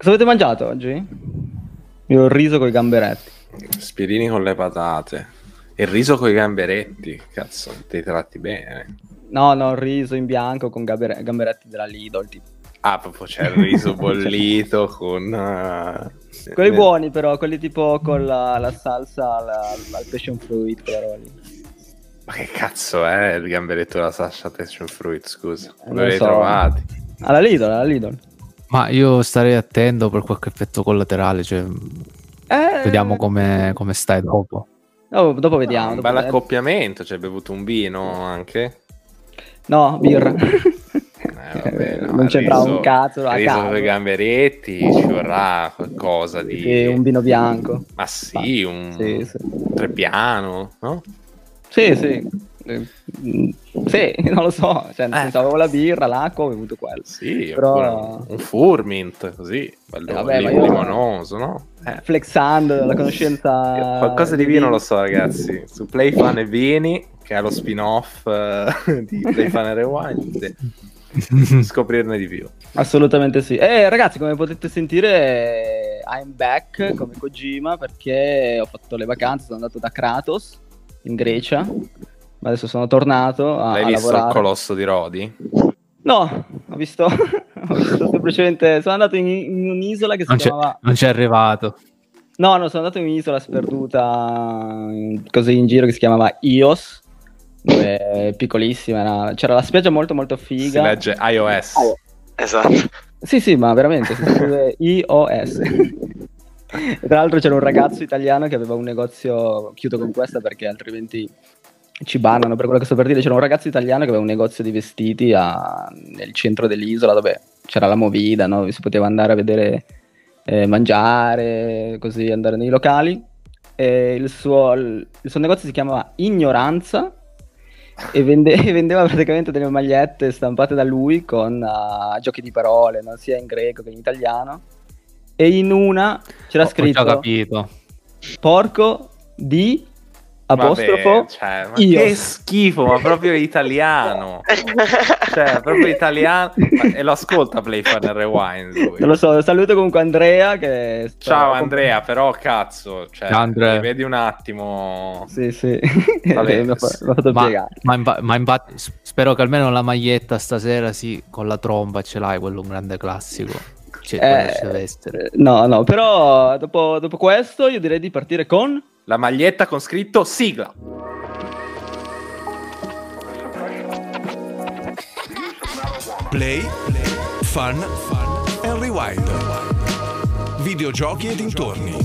Cosa avete mangiato oggi? Io ho il riso con i gamberetti. Spiedini con le patate. E il riso con i gamberetti. Cazzo, ti tratti bene. No, no, il riso in bianco con gamber- gamberetti della Lidl. Tipo. Ah, proprio c'è il riso bollito con... Uh... Quelli buoni però, quelli tipo con la, la salsa al passion fruit, quella roba. Ma che cazzo è il gamberetto della salsa passion fruit, scusa? Eh, Dove non li hai so. trovati? Alla Lidl, alla Lidl. Ma io starei attento per qualche effetto collaterale, cioè, Eh, vediamo come, come stai dopo. no, dopo vediamo. un dopo bel accoppiamento, ci hai bevuto un vino anche? No, birra. Eh, vabbè, no, non il c'entrava riso- un cazzo. A Il riso caso. con i gamberetti, ci vorrà qualcosa di... Sì, un vino bianco. Ma sì, un Sì, sì. trepiano, no? Sì, sì. Eh, Sì, non lo so. Cioè, Eh. senso, avevo la birra, l'acqua, ho bevuto quello. Sì, Però- un furmint, così, bello Eh, vabbè, lim- io- limonoso, no? Eh. Flexando la conoscenza. Qualcosa di vino lo so, ragazzi. Su Play Fun e Vini, che è lo spin-off eh, di Play Fun e Rewind, scoprirne di più. Assolutamente sì. E ragazzi, come potete sentire, I'm back come Kojima perché ho fatto le vacanze, sono andato da Kratos in Grecia. Ma adesso sono tornato a, L'hai a visto il lavorare. colosso di Rodi? No, ho visto, ho visto semplicemente. Sono andato in, in un'isola che si Non c'è, chiamava. non c'è arrivato. No, no, sono andato in un'isola sperduta in- così in giro che si chiamava Ios. Dove è piccolissima. era- C'era la spiaggia molto molto Si figa. legge iOS. Ah, Esatto. Sì, sì, ma veramente si scrive IOS. E tra l'altro c'era un ragazzo italiano che aveva un negozio, chiudo con questa perché altrimenti ci bannano per quello che sto per dire, c'era un ragazzo italiano che aveva un negozio di vestiti a- nel centro dell'isola dove c'era la movida, no? dove si poteva andare a vedere, eh, mangiare, così andare nei locali. E il, suo, il suo negozio si chiamava Ignoranza e vende- vendeva praticamente delle magliette stampate da lui con ah, giochi di parole, no? sia in greco che in italiano. E in una c'era Ho- Ho scritto già capito. porco di apostrofo Vabbè, cioè, ma io. che schifo, ma proprio italiano. cioè, proprio italiano. Ma- e lo ascolta Play Fun e Rewind. lui. Non lo so, saluto comunque Andrea che Ciao Andrea, però cazzo, cioè, Ciao, Andrea. vedi un attimo. Sì, sì. Vabbè, fatto Ma, ma, ma infatti spero che almeno la maglietta stasera sì, con la tromba ce l'hai, quello un grande classico. Cioè. Eh, no, no, però dopo, dopo questo io direi di partire con... La maglietta con scritto sigla. Play, fun, and rewind. Videogiochi e dintorni.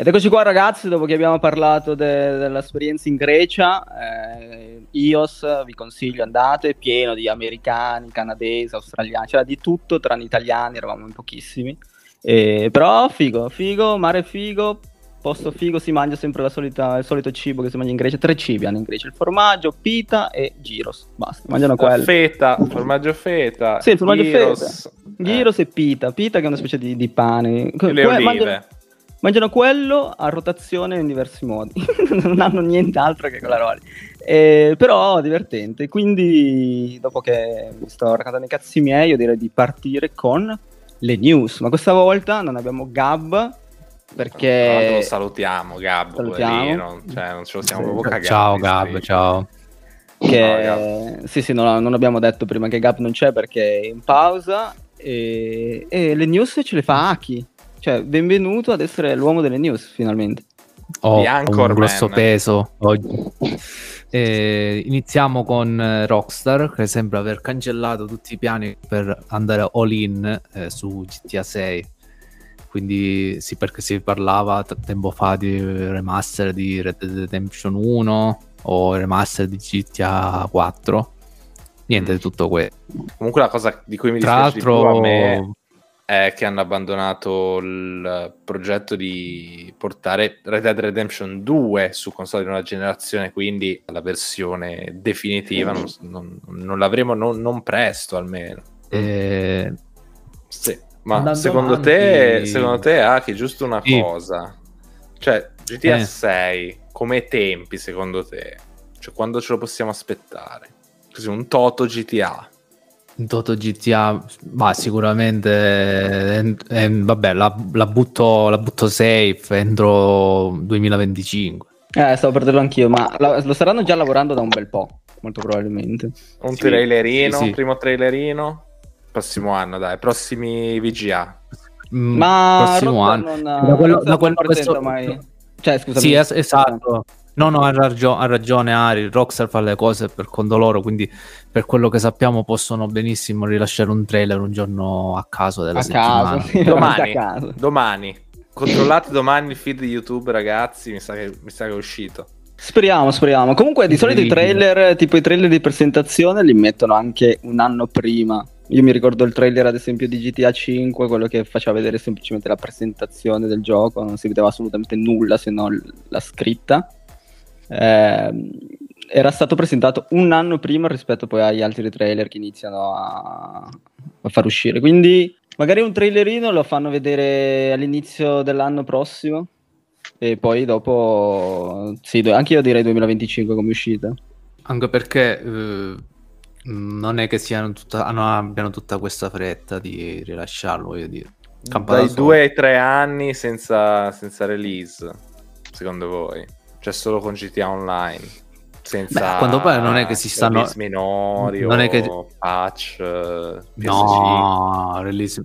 Ed eccoci qua ragazzi, dopo che abbiamo parlato de- dell'esperienza in Grecia, eh, IOS vi consiglio andate, pieno di americani, canadesi, australiani, c'era di tutto tranne italiani, eravamo in pochissimi. Eh, però figo, figo, mare figo, posto figo, si mangia sempre la solita- il solito cibo che si mangia in Grecia, tre cibi hanno in Grecia, il formaggio, pita e gyros, basta, mangiano quello. feta, formaggio feta. Sì, il formaggio gyros, Gyros e pita, pita che è una specie di, di pane. eh, e le Que- olive. mangiano- Mangiano quello a rotazione in diversi modi, non hanno nient'altro che quella roba. lì. Eh, però divertente. Quindi, dopo che vi sto raccontando i cazzi miei, io direi di partire con le news. Ma questa volta non abbiamo Gab perché lo salutiamo, Gab. Salutiamo. poverino, Cioè, non ce lo siamo Sì. proprio cagati. Ciao Gab, sì. ciao. che- Ciao, sì, sì, non, non abbiamo detto prima che Gab non c'è perché è in pausa e, e le news ce le fa Aki. Cioè, benvenuto ad essere l'uomo delle news finalmente. Di ho un grosso peso oggi. Eh, iniziamo con eh, Rockstar che sembra aver cancellato tutti i piani per andare all in eh, su GTA 6 quindi sì perché si parlava t- tempo fa di remaster di Red Dead Redemption 1 o remaster di GTA 4 niente di tutto questo Comunque la cosa di cui mi tra dispiace di più a l'altro me è che hanno abbandonato il progetto di portare Red Dead Redemption 2 su console di nuova generazione, quindi la versione definitiva non, non- non l'avremo non, non presto almeno. eh, Sì. Ma secondo avanti- te, secondo te, Aki, giusto una Sì. cosa. Cioè, GTA Eh. 6, come tempi secondo te? Cioè, quando ce lo possiamo aspettare? così, un Toto GTA. Toto GTA, ma sicuramente eh, eh, vabbè, la, la, butto, la butto safe entro 2025. Eh, stavo per dirlo anch'io, ma la, lo staranno già lavorando da un bel po', molto probabilmente. Un Sì, trailerino, sì, sì. primo trailerino. Prossimo anno, dai, prossimi VGA. Mm, Ma prossimo Rockstar anno. non, Da quello- da quello- questo- mai... Cioè, scusami. Sì, es- esatto. No, no, ha, ragio- ha ragione Ari, Rockstar fa le cose per conto loro, quindi per quello che sappiamo possono benissimo rilasciare un trailer un giorno a caso della A settimana. caso, Domani. a caso. Domani. Controllate domani il feed di YouTube, ragazzi. Mi sa che, mi sa che è uscito. Speriamo, speriamo. Comunque, di solito i trailer, tipo i trailer di presentazione, li mettono anche un anno prima. Io mi ricordo il trailer, ad esempio, di GTA 5, quello che faceva vedere semplicemente la presentazione del gioco, non si vedeva assolutamente nulla se non la scritta. Ehm, era stato presentato un anno prima rispetto poi agli altri trailer che iniziano a, a far uscire. Quindi, magari un trailerino lo fanno vedere all'inizio dell'anno prossimo. E poi dopo, sì, anche io direi 2025 come uscita. Anche perché eh, non è che siano tutta, non abbiano tutta questa fretta di rilasciarlo, voglio dire. Campa da Dai due ai tre anni senza, senza release, secondo voi? Cioè solo con GTA Online? Senza Beh, a quanto pare non è che si stanno- minori non o è che- patch eh, PS5. No, release.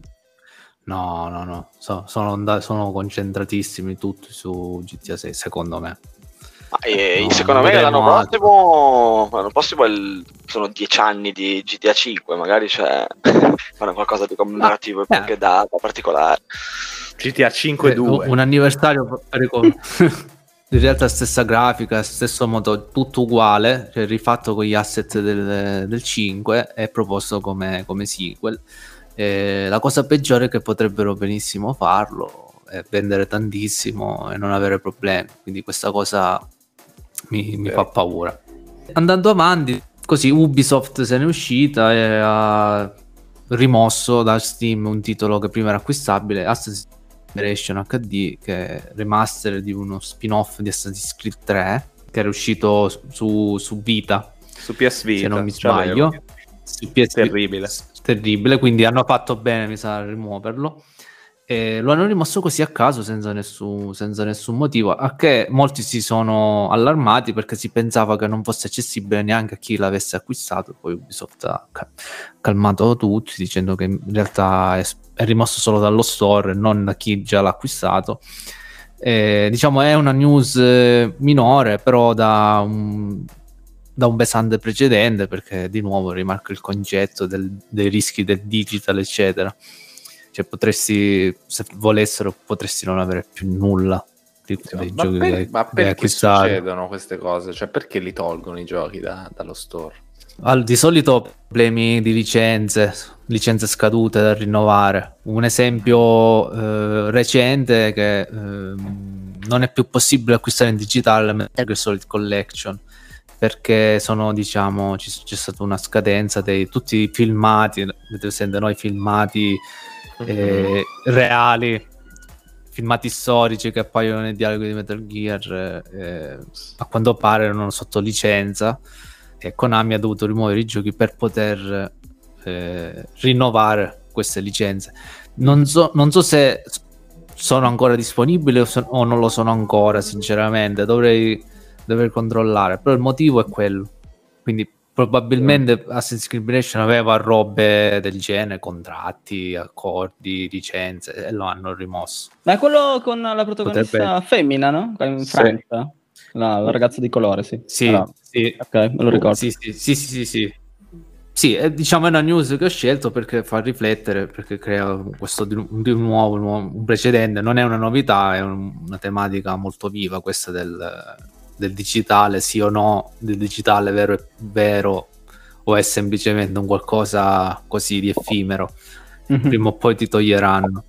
No, no, no. So- sono, and- sono concentratissimi tutti su GTA 6, secondo me. Ma, eh, No, secondo me l'anno prossimo, l'anno prossimo il- sono dieci anni di GTA 5, magari c'è qualcosa di commemorativo e Ah, eh. qualche data particolare. GTA 5 Eh, 2. un anniversario per ricordare. In realtà stessa grafica, stesso modo, tutto uguale, cioè rifatto con gli asset del, del 5 e proposto come, come sequel. Eh, la cosa peggiore è che potrebbero benissimo farlo e vendere tantissimo e non avere problemi. Quindi questa cosa mi, mi fa paura. Andando avanti, così Ubisoft se n'è uscita e ha rimosso da Steam un titolo che prima era acquistabile, Assassin's Generation HD, che è remaster di uno spin-off di Assassin's Creed 3, che era uscito su, su Vita, Su PS Vita. se non mi sbaglio. Su PS Terribile. Terribile, quindi hanno fatto bene, mi sa, a rimuoverlo. E lo hanno rimosso così a caso, senza nessun, senza nessun motivo, a che molti si sono allarmati perché si pensava che non fosse accessibile neanche a chi l'avesse acquistato. Poi Ubisoft ha ca- calmato tutti dicendo che in realtà è, è rimosso solo dallo store e non da chi già l'ha acquistato. Eh, diciamo è una news eh, minore, però da un, da un pesante precedente, perché di nuovo rimarco il concetto del- dei rischi del digital, eccetera. Cioè, potresti, se volessero, potresti non avere più nulla di Sì, dei ma, giochi per- hai- ma perché succedono queste cose? Cioè, perché li tolgono i giochi da- dallo store? Al- di solito problemi di licenze, licenze scadute da rinnovare. Un esempio eh, recente è che ehm, non è più possibile acquistare in digitale Metal Solid Collection perché sono, diciamo, ci- c'è stata una scadenza dei tutti i filmati, presente noi filmati eh, reali, filmati storici che appaiono nei dialoghi di Metal Gear, eh, a quanto pare erano sotto licenza e Konami ha dovuto rimuovere i giochi per poter eh, rinnovare queste licenze. Non so, non so se sono ancora disponibili o, so- o non lo sono ancora, sinceramente, dovrei, dovrei controllare, però il motivo è quello. Quindi probabilmente Assassin's Creed Liberation aveva robe del genere, contratti, accordi, licenze e lo hanno rimosso. Ma è quello con la protagonista Potrebbe- femmina, no? In Sì. Francia. No, la ragazza di colore, sì. Sì, Allora, sì, ok, me lo ricordo. Sì, sì, sì, sì, sì, sì. Sì, è, diciamo è una news che ho scelto perché fa riflettere, perché crea questo di, di nuovo, un nuovo- un precedente. Non è una novità, è un- una tematica molto viva questa del, del digitale, sì o no, del digitale vero e vero, o è semplicemente un qualcosa così di effimero. Mhm. Prima o poi ti toglieranno.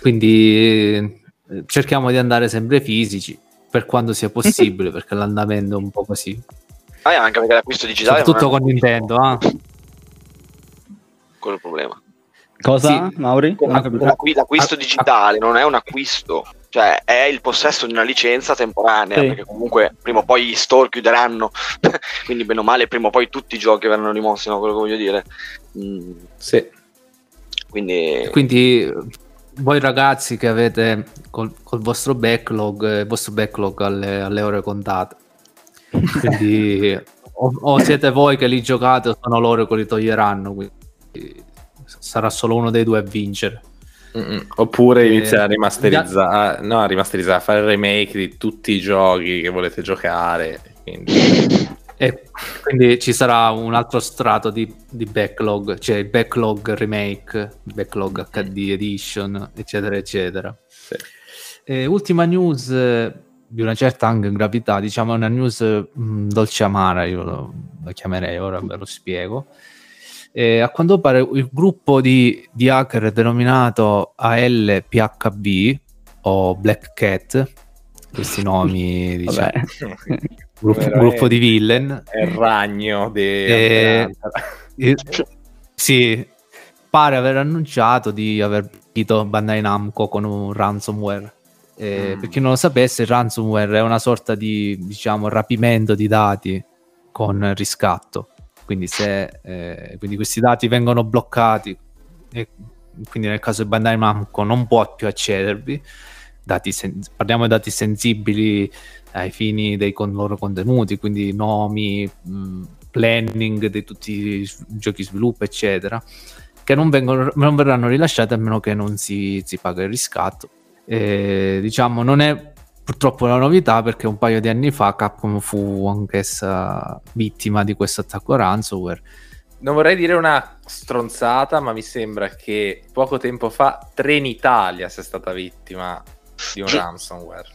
Quindi eh, cerchiamo di andare sempre fisici per quanto sia possibile, perché l'andamento è un po' così. Ah, anche perché l'acquisto digitale Soprattutto con Nintendo, ah. quello il problema. Cosa, Sì. Mauri? Come Non ho capito. un acqui- l'acquisto Ah, digitale non è un acquisto, cioè è il possesso di una licenza temporanea, Sì. perché comunque prima o poi gli store chiuderanno, quindi bene o male prima o poi tutti i giochi verranno rimossi, no? quello che voglio dire. Mm, Sì. quindi Quindi voi ragazzi che avete col, col vostro backlog, eh, il vostro backlog alle, alle ore contate. Quindi o, o siete voi che li giocate o sono loro che li toglieranno. Quindi sarà solo uno dei due a vincere. Mm-mm. Oppure Eh, iniziare a rimasterizzare, no, a rimasterizzare, a fare il remake di tutti i giochi che volete giocare. Quindi... E quindi ci sarà un altro strato di, di backlog, cioè il backlog remake, backlog HD edition, eccetera, eccetera. Sì. E ultima news eh, di una certa anche gravità, diciamo una news mh, dolce amara, io lo, lo chiamerei, ora ve lo spiego. E a quanto pare il gruppo di, di hacker denominato ALPHB o Black Cat, questi nomi, diciamo, gruppo, gruppo di villain, È il ragno di Eh, eh, sì, pare aver annunciato di aver vinto Bandai Namco con un ransomware. Eh, Mm. Per chi non lo sapesse, il ransomware è una sorta di diciamo rapimento di dati con riscatto. Quindi, se eh, quindi questi dati vengono bloccati, e quindi nel caso di Bandai Namco non può più accedervi. Sen- parliamo di dati sensibili ai fini dei con- loro contenuti, quindi nomi, mh, planning di tutti i giochi sviluppo, eccetera, che non, vengono, non verranno rilasciati a meno che non si, si paga il riscatto. E, diciamo, non è purtroppo una novità perché un paio di anni fa Capcom fu anch'essa vittima di questo attacco ransomware. Non vorrei dire una stronzata, ma mi sembra che poco tempo fa Trenitalia sia stata vittima di un ransomware.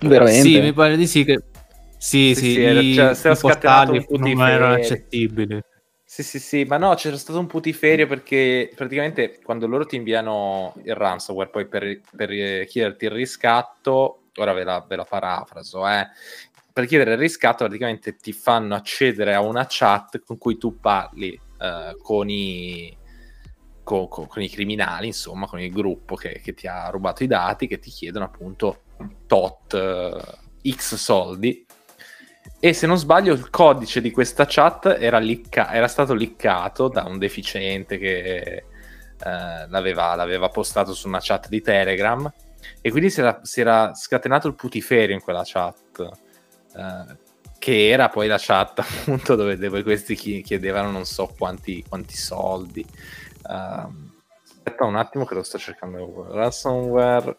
Veramente. Sì, mi pare di sì che sì, Sì, sì, sì, era- i, cioè, i portali non erano ferie. Sì, sì, sì, ma no, c'era stato un putiferio perché praticamente quando loro ti inviano il ransomware poi per, per chiederti il riscatto, ora ve la, ve la parafraso, eh, per chiedere il riscatto praticamente ti fanno accedere a una chat con cui tu parli eh, con, i, co- co- con i criminali, insomma, con il gruppo che, che ti ha rubato i dati, che ti chiedono appunto tot eh, x soldi e se non sbaglio il codice di questa chat era, licca- era stato liccato da un deficiente che eh, l'aveva, l'aveva postato su una chat di Telegram. E quindi si era, si era scatenato il putiferio in quella chat eh, che era poi la chat appunto dove, dove questi chi- chiedevano non so quanti, quanti soldi. Ehm, aspetta un attimo che lo sto cercando. Ransomware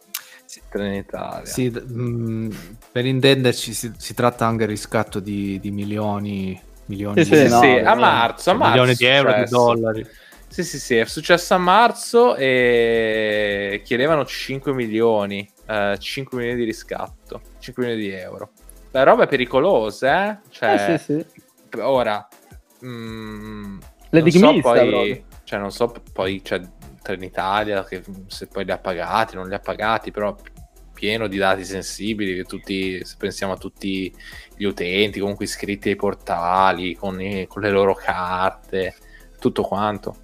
Trenitalia Sì, mh, per intenderci si, si tratta anche del riscatto di, di milioni, milioni Sì, di, sì, no, sì, a marzo, a marzo milioni di euro, di dollari. Sì, sì, sì, è successo a marzo e chiedevano 5 milioni, eh, 5 milioni di riscatto, 5 milioni di euro. La roba è pericolosa, eh? Cioè, Eh, sì, sì. ora... mm, Le non so poi, proprio. cioè, non so poi, cioè, Trenitalia, che se poi li ha pagati, non li ha pagati, però pieno di dati sensibili che tutti, se pensiamo a tutti gli utenti, comunque iscritti ai portali, con, i- con le loro carte, tutto quanto.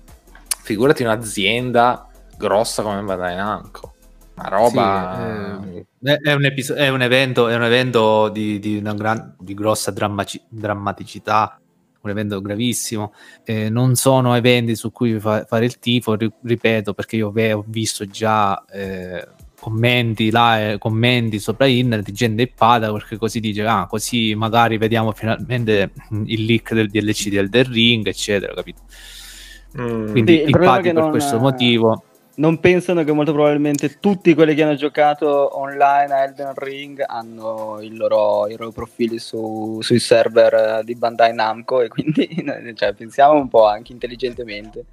Figurati un'azienda grossa come Bandai. Una roba... Sì, eh, È, è un episo- è un evento, è un evento di, di una gran- di grossa drammaci- drammaticità, un evento gravissimo. Eh, non sono eventi su cui fa- fare il tifo, ri- ripeto, perché io ve- ho visto già eh, commenti, là, eh, commenti sopra internet di gente ippata perché così dice, ah, così magari vediamo finalmente il leak del DLC del, del ring, eccetera, capito? Mm. Quindi Sì, ippati per non- questo motivo. Non pensano che molto probabilmente tutti quelli che hanno giocato online a Elden Ring hanno il loro- i loro profili su- sui server eh, di Bandai Namco e quindi cioè, pensiamo un po' anche intelligentemente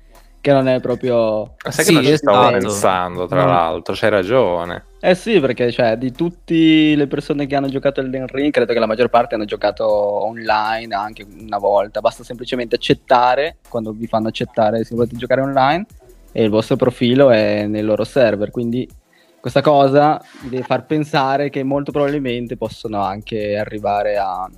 che non è proprio... Ma sai Sì, che non ci stavo esatto. pensando, tra No. l'altro, c'hai ragione. Eh sì, perché cioè, di tutte le persone che hanno giocato Elden Ring, credo che la maggior parte hanno giocato online anche una volta. Basta semplicemente accettare, quando vi fanno accettare se volete giocare online, e il vostro profilo è nel loro server. Quindi questa cosa deve far pensare che molto probabilmente possono anche arrivare a-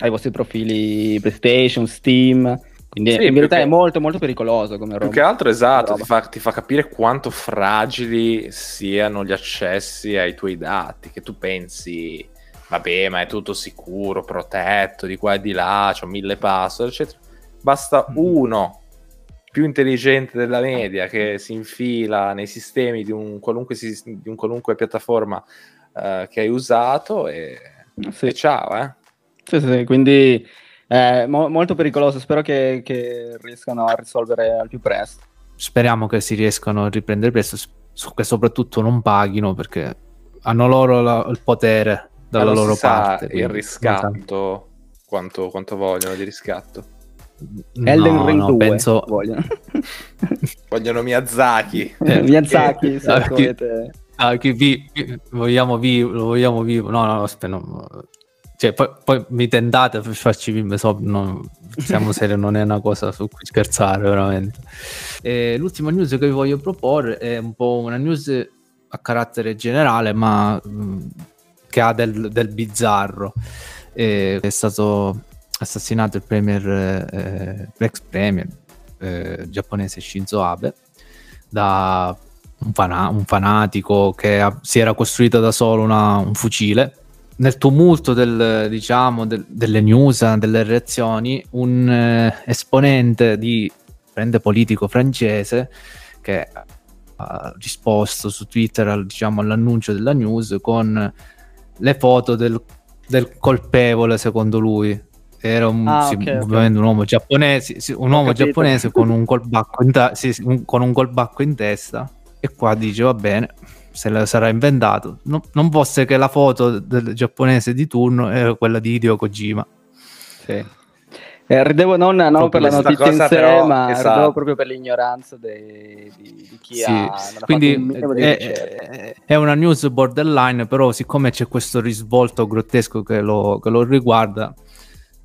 ai vostri profili PlayStation, Steam. Quindi Sì, in verità più è che- molto molto pericoloso come roba. Più che altro, esatto, ti fa, ti fa capire quanto fragili siano gli accessi ai tuoi dati, che tu pensi, vabbè, ma è tutto sicuro, protetto, di qua e di là, c'ho mille password, eccetera. Basta Mm. uno più intelligente della media che si infila nei sistemi di un qualunque, di un qualunque piattaforma eh, che hai usato e, Sì. e ciao, eh. Sì, sì, quindi è mo- molto pericoloso. Spero che, che riescano a risolvere al più presto. Speriamo che si riescano a riprendere presto, che soprattutto non paghino perché hanno loro la- il potere dalla loro parte. il riscatto, quanto, quanto vogliono di riscatto. Elden No, Ring no, 2 penso... vogliono. Vogliono Miyazaki. Eh, Miyazaki, se eh, ecco, chi-. Ah, chi vi- chi- vogliamo vivo, lo vogliamo vivo. No, no, aspetta, no. Cioè, poi, poi mi tentate a farci vivo, so, no, siamo seri, non è una cosa su cui scherzare, veramente. E l'ultima news che vi voglio proporre è un po' una news a carattere generale, ma mh, che ha del, del bizzarro. Eh, è stato assassinato il premier, eh, l'ex premier eh, giapponese Shinzo Abe da un, fana- un fanatico che ha- si era costruito da solo una- un fucile. Nel tumulto del, diciamo, del- delle news, delle reazioni, un eh, esponente di prende politico francese che ha risposto su Twitter al- diciamo, all'annuncio della news con le foto del, del colpevole secondo lui era un, Ah, sì, ok, ok. ovviamente un uomo giapponese, sì, un uomo giapponese con un ta- sì, sì, un- con un colbacco in testa e qua dice va bene se la sarà inventato No- non fosse che la foto del giapponese di turno era quella di Hideo Kojima Sì. Eh, ridevo non, non Proprio per la questa notizia in cosa sé, però, ma esatto. ridevo proprio per l'ignoranza dei- di, di chi Sì, ha, quindi un è, ricerca. è- è una news borderline però siccome c'è questo risvolto grottesco che lo, che lo riguarda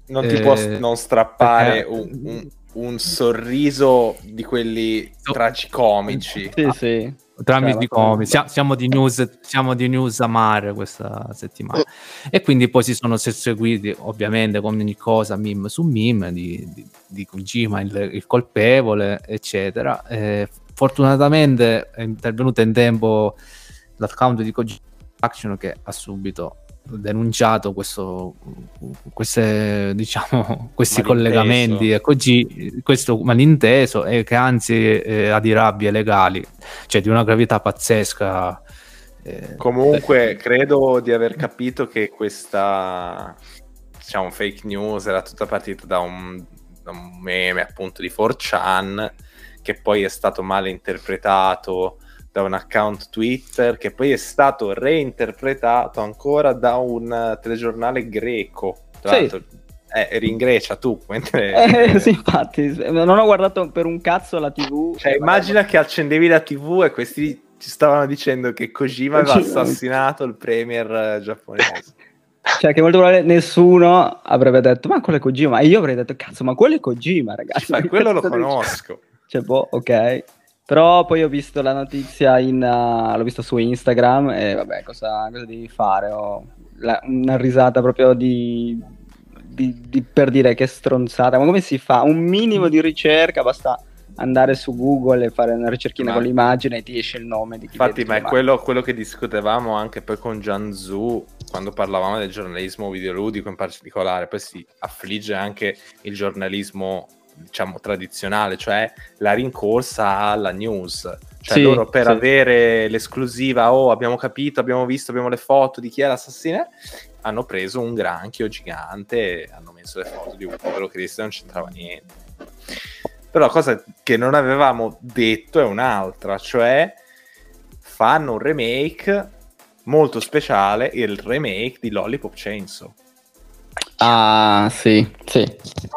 Non ti Eh, può non strappare perché- un, un- un sorriso di quelli tragicomici. Sì, sì. tramite Cioè, comici. Sia- Siamo di news, siamo di news amare questa settimana. E quindi poi si sono seguiti, ovviamente, come ogni cosa, meme su meme di, di, di Kojima, il, il colpevole, eccetera. Eh, fortunatamente è intervenuto in tempo l'account di Kojima Action che ha subito denunciato questo, queste, diciamo, questi Malinteso. collegamenti a Koji- questo malinteso e che anzi eh, ha di rabbie legali cioè di una gravità pazzesca eh, Comunque, credo di aver capito che questa diciamo, fake news era tutta partita da un, da un meme appunto di 4chan che poi è stato male interpretato da un account Twitter che poi è stato reinterpretato ancora da un eh, telegiornale greco. Tra Sì. l'altro, eh, eri in Grecia tu, mentre... Eh, sì, infatti, non ho guardato per un cazzo la TV. Cioè, immagina che accendevi la TV e questi ci stavano dicendo che Kojima aveva assassinato il premier eh, giapponese. Cioè, che molto probabilmente nessuno avrebbe detto, ma quello è Kojima. E io avrei detto, cazzo, ma quello è Kojima, ragazzi. Ma Ma quello lo conosco. Cioè, boh, ok. Però poi ho visto la notizia in... uh, l'ho visto su Instagram e vabbè, cosa, cosa devi fare? Ho la- una risata proprio di, di- di- per dire che stronzata. Ma come si fa? Un minimo di ricerca, basta andare su Google e fare una ricerchina Ma- con l'immagine e ti esce il nome di chi Infatti, ma è quello, quello che discutevamo anche poi con Gianzu quando parlavamo del giornalismo videoludico in particolare. Poi si affligge anche il giornalismo, diciamo, tradizionale, cioè la rincorsa alla news. Cioè Sì, loro per sì. avere l'esclusiva, oh abbiamo capito, abbiamo visto, abbiamo le foto di chi è l'assassino, hanno preso un granchio gigante hanno messo le foto di un povero Cristo e non c'entrava niente. Però la cosa che non avevamo detto è un'altra, cioè fanno un remake molto speciale, il remake di Lollipop Chainsaw. Ah, sì, sì.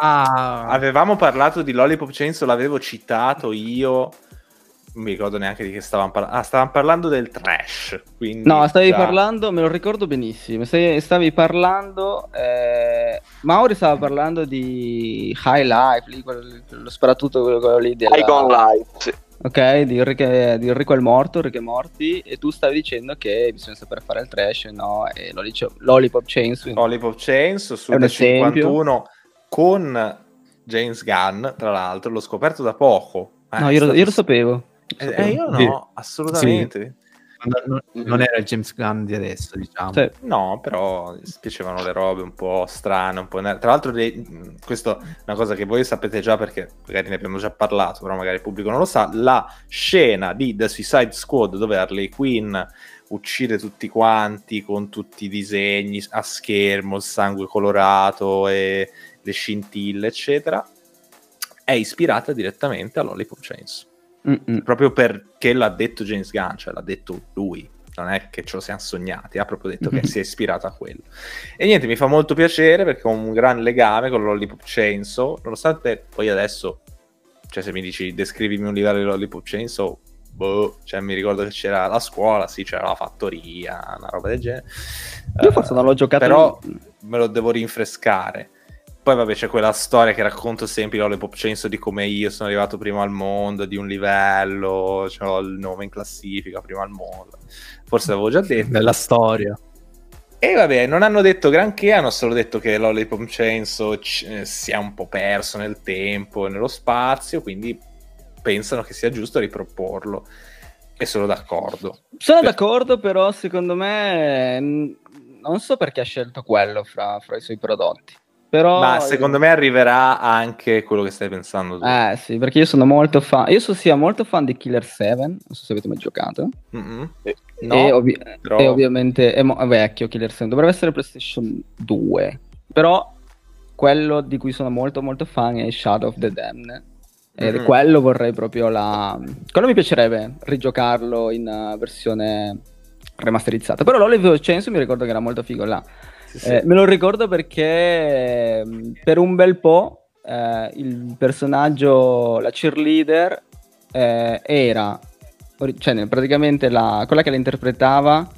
ah, Avevamo parlato di Lollipop Chainsaw, l'avevo citato io, non mi ricordo neanche di che stavamo parlando. Ah, stavamo parlando del trash. Quindi No, stavi già- parlando, me lo ricordo benissimo. Stavi, stavi parlando, eh, Mauri stava parlando di High Life, lì, quello, lo sparatutto, quello, quello lì della, I Gone Live, sì. Ok, di Enrico, di Enrico il morto, Enrico è morti, e tu stavi dicendo che bisogna saper fare il trash, no? E lo dice Lollipop Chainsaw. Lollipop Chainsaw su È The esempio. 51 con James Gunn, tra l'altro, l'ho scoperto da poco. Eh, No, è io, lo, stato- io lo sapevo. Eh, eh, io no, Sì. assolutamente. Non, non era il James Gunn di adesso, diciamo. Sì. No, però piacevano le robe un po' strane, un po' ner- Tra l'altro, questo è una cosa che voi sapete già perché magari ne abbiamo già parlato, però magari il pubblico non lo sa. La scena di The Suicide Squad dove Harley Quinn uccide tutti quanti con tutti i disegni a schermo, il sangue colorato e le scintille, eccetera, è ispirata direttamente a Lollipop Chainsaw Mm-mm. proprio perché l'ha detto James Gunn, cioè l'ha detto lui. Non è che ce lo siamo sognati, ha proprio detto che si è ispirato a quello. E niente, mi fa molto piacere perché ho un gran legame con Lollipop Chainsaw, nonostante poi adesso, cioè se mi dici descrivimi un livello di Lollipop Chainsaw, boh, cioè mi ricordo che c'era la scuola, sì, c'era la fattoria, una roba del genere. Io Eh, forse non l'ho giocato. Però me lo devo rinfrescare. Poi vabbè c'è quella storia che racconto sempre Lollipop Chainsaw di come io sono arrivato primo al mondo di un livello, ho il nome in classifica prima al mondo. Forse l'avevo già detto. Bella storia. E vabbè, non hanno detto granché, hanno solo detto che Lollipop Chainsaw c- eh, si è un po' perso nel tempo e nello spazio, quindi pensano che sia giusto riproporlo. E sono d'accordo. Sono Per- d'accordo, però secondo me mm, non so perché ha scelto quello fra, fra i suoi prodotti. Però Ma secondo me arriverà anche quello che stai pensando tu. Eh sì, perché io sono molto fan. Io sono sia molto fan di Killer 7, non so se avete mai giocato. Mm-mm. Sì. No, e, ovvi- però- e ovviamente è, mo- è vecchio Killer 7, dovrebbe essere PlayStation 2. Però quello di cui sono molto molto fan è Shadow of the Damned. Ed Mhm. quello vorrei proprio la... Quello mi piacerebbe rigiocarlo in uh, versione remasterizzata. Però l'Olive Chainsaw mi ricordo che era molto figo là. Sì, sì. Eh, me lo ricordo perché mh, per un bel po' eh, il personaggio, la cheerleader, eh, era cioè, praticamente la, quella che la interpretava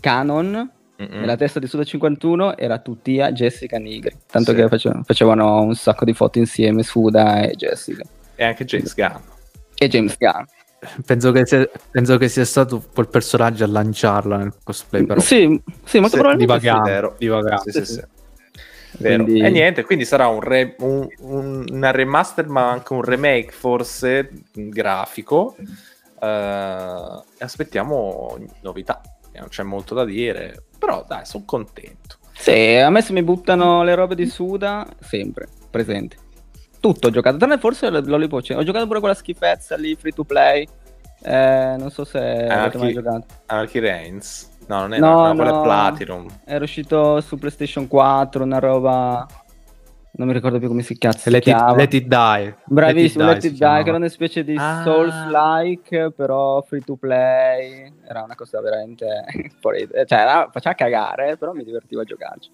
canon Mm-mm. nella testa di Suda 51 era Tutia Jessica Nigri. Tanto Sì. che face- facevano un sacco di foto insieme, Suda e Jessica. E anche James Gunn. E James Gunn. Penso che, sia, penso che sia stato quel personaggio a lanciarla nel cosplay, però. Sì, sì, molto Sì, probabilmente divagando. sì. Vero. divagando. Sì, Sì. Quindi- E niente, quindi sarà un, re- un- un- una remaster, ma anche un remake forse grafico. E aspettiamo novità. Non c'è molto da dire, però dai, sono contento. Sì, a me se mi buttano le robe di Suda, sempre presente. Tutto ho giocato, tranne forse l- Lollipop Chainsaw. Ho giocato pure quella schifezza lì, free to play. Eh, non so se avete mai giocato. Anarchy Reigns. No, non è No, no, quello no. è Platinum. Era uscito su PlayStation 4, una roba... Non mi ricordo più come si cazzo si Let it, chiama. let it die. Bravissimo, Let It Die, che era una specie di Ah. Souls-like, però free to play. Era una cosa veramente. Cioè, era- faceva cagare, però mi divertivo a giocarci.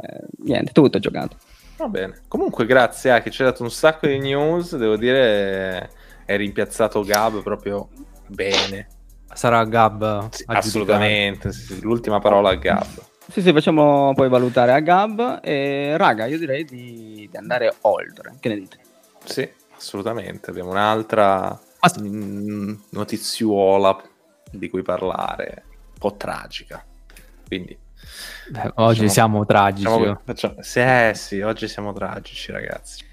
Eh, niente, tutto ho giocato. Va bene. Comunque, grazie a che ci ha dato un sacco di news. Devo dire, è rimpiazzato Gab proprio bene. Sarà Gab Sì, assolutamente. sì, sì. L'ultima parola a Gab. Sì, sì, facciamo poi valutare a Gab. E raga, io direi di, di andare oltre. Che ne dite? Sì, assolutamente. Abbiamo un'altra notiziuola di cui parlare, un po' tragica. Quindi, Eh, oggi Facciamo- siamo tragici. facciamo, facciamo- sì, eh, sì, oggi siamo tragici, ragazzi.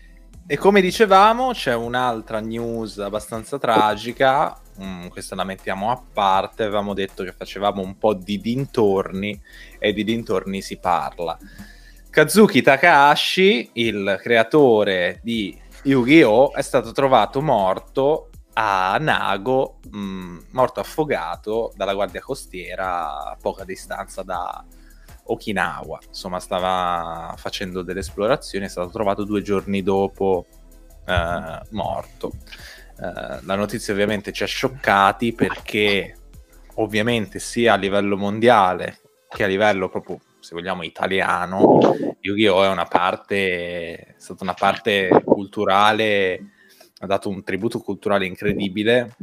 E come dicevamo, c'è un'altra news abbastanza tragica. mm, questa la mettiamo a parte. Avevamo detto che facevamo un po' di dintorni, e di dintorni si parla. Kazuki Takahashi, il creatore di Yu-Gi-Oh!, è stato trovato morto a Nago, mh, morto affogato dalla guardia costiera a poca distanza da Okinawa. Insomma, stava facendo delle esplorazioni, è stato trovato due giorni dopo eh, morto. Eh, la notizia ovviamente ci ha scioccati perché ovviamente sia a livello mondiale che a livello proprio, se vogliamo, italiano, Yu-Gi-Oh! è una parte, è stata una parte culturale, ha dato un tributo culturale incredibile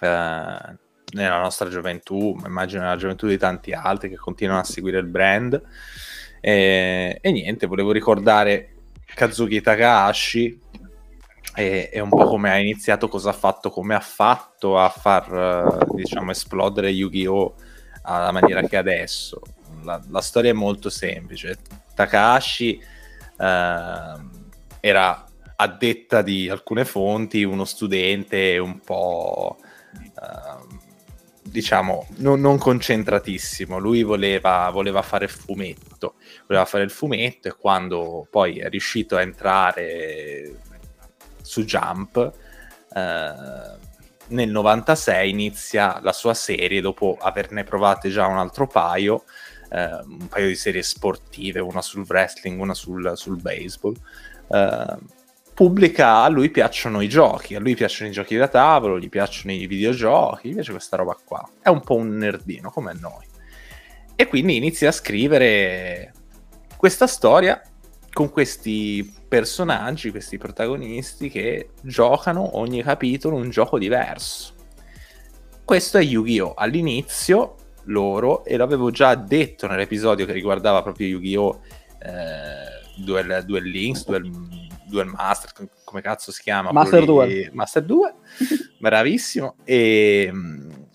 eh, nella nostra gioventù, ma immagino nella gioventù di tanti altri che continuano a seguire il brand. E, e niente, volevo ricordare Kazuki Takahashi e, e un po' come ha iniziato, cosa ha fatto, come ha fatto a far eh, diciamo esplodere Yu-Gi-Oh! alla maniera che adesso. La, la storia è molto semplice. Takahashi ehm, era a detta di alcune fonti, uno studente un po'... Uh, diciamo, non, non, concentratissimo. Lui voleva, voleva, fare il fumetto, voleva fare il fumetto e quando poi è riuscito a entrare su Jump, eh, nel 96 inizia la sua serie dopo averne provate già un altro paio, eh, un paio di serie sportive, una sul wrestling, una sul, sul baseball. Eh, pubblica, a lui piacciono i giochi, a lui piacciono i giochi da tavolo, gli piacciono i videogiochi, gli piace questa roba qua. È un po' un nerdino come noi. E quindi inizia a scrivere questa storia con questi personaggi, questi protagonisti che giocano ogni capitolo un gioco diverso. Questo è Yu-Gi-Oh! All'inizio loro, e l'avevo già detto nell'episodio che riguardava proprio Yu-Gi-Oh! Eh, Duel, Duel Links, Duel Duel Master, come cazzo si chiama? Master 2. Master 2, bravissimo. E um,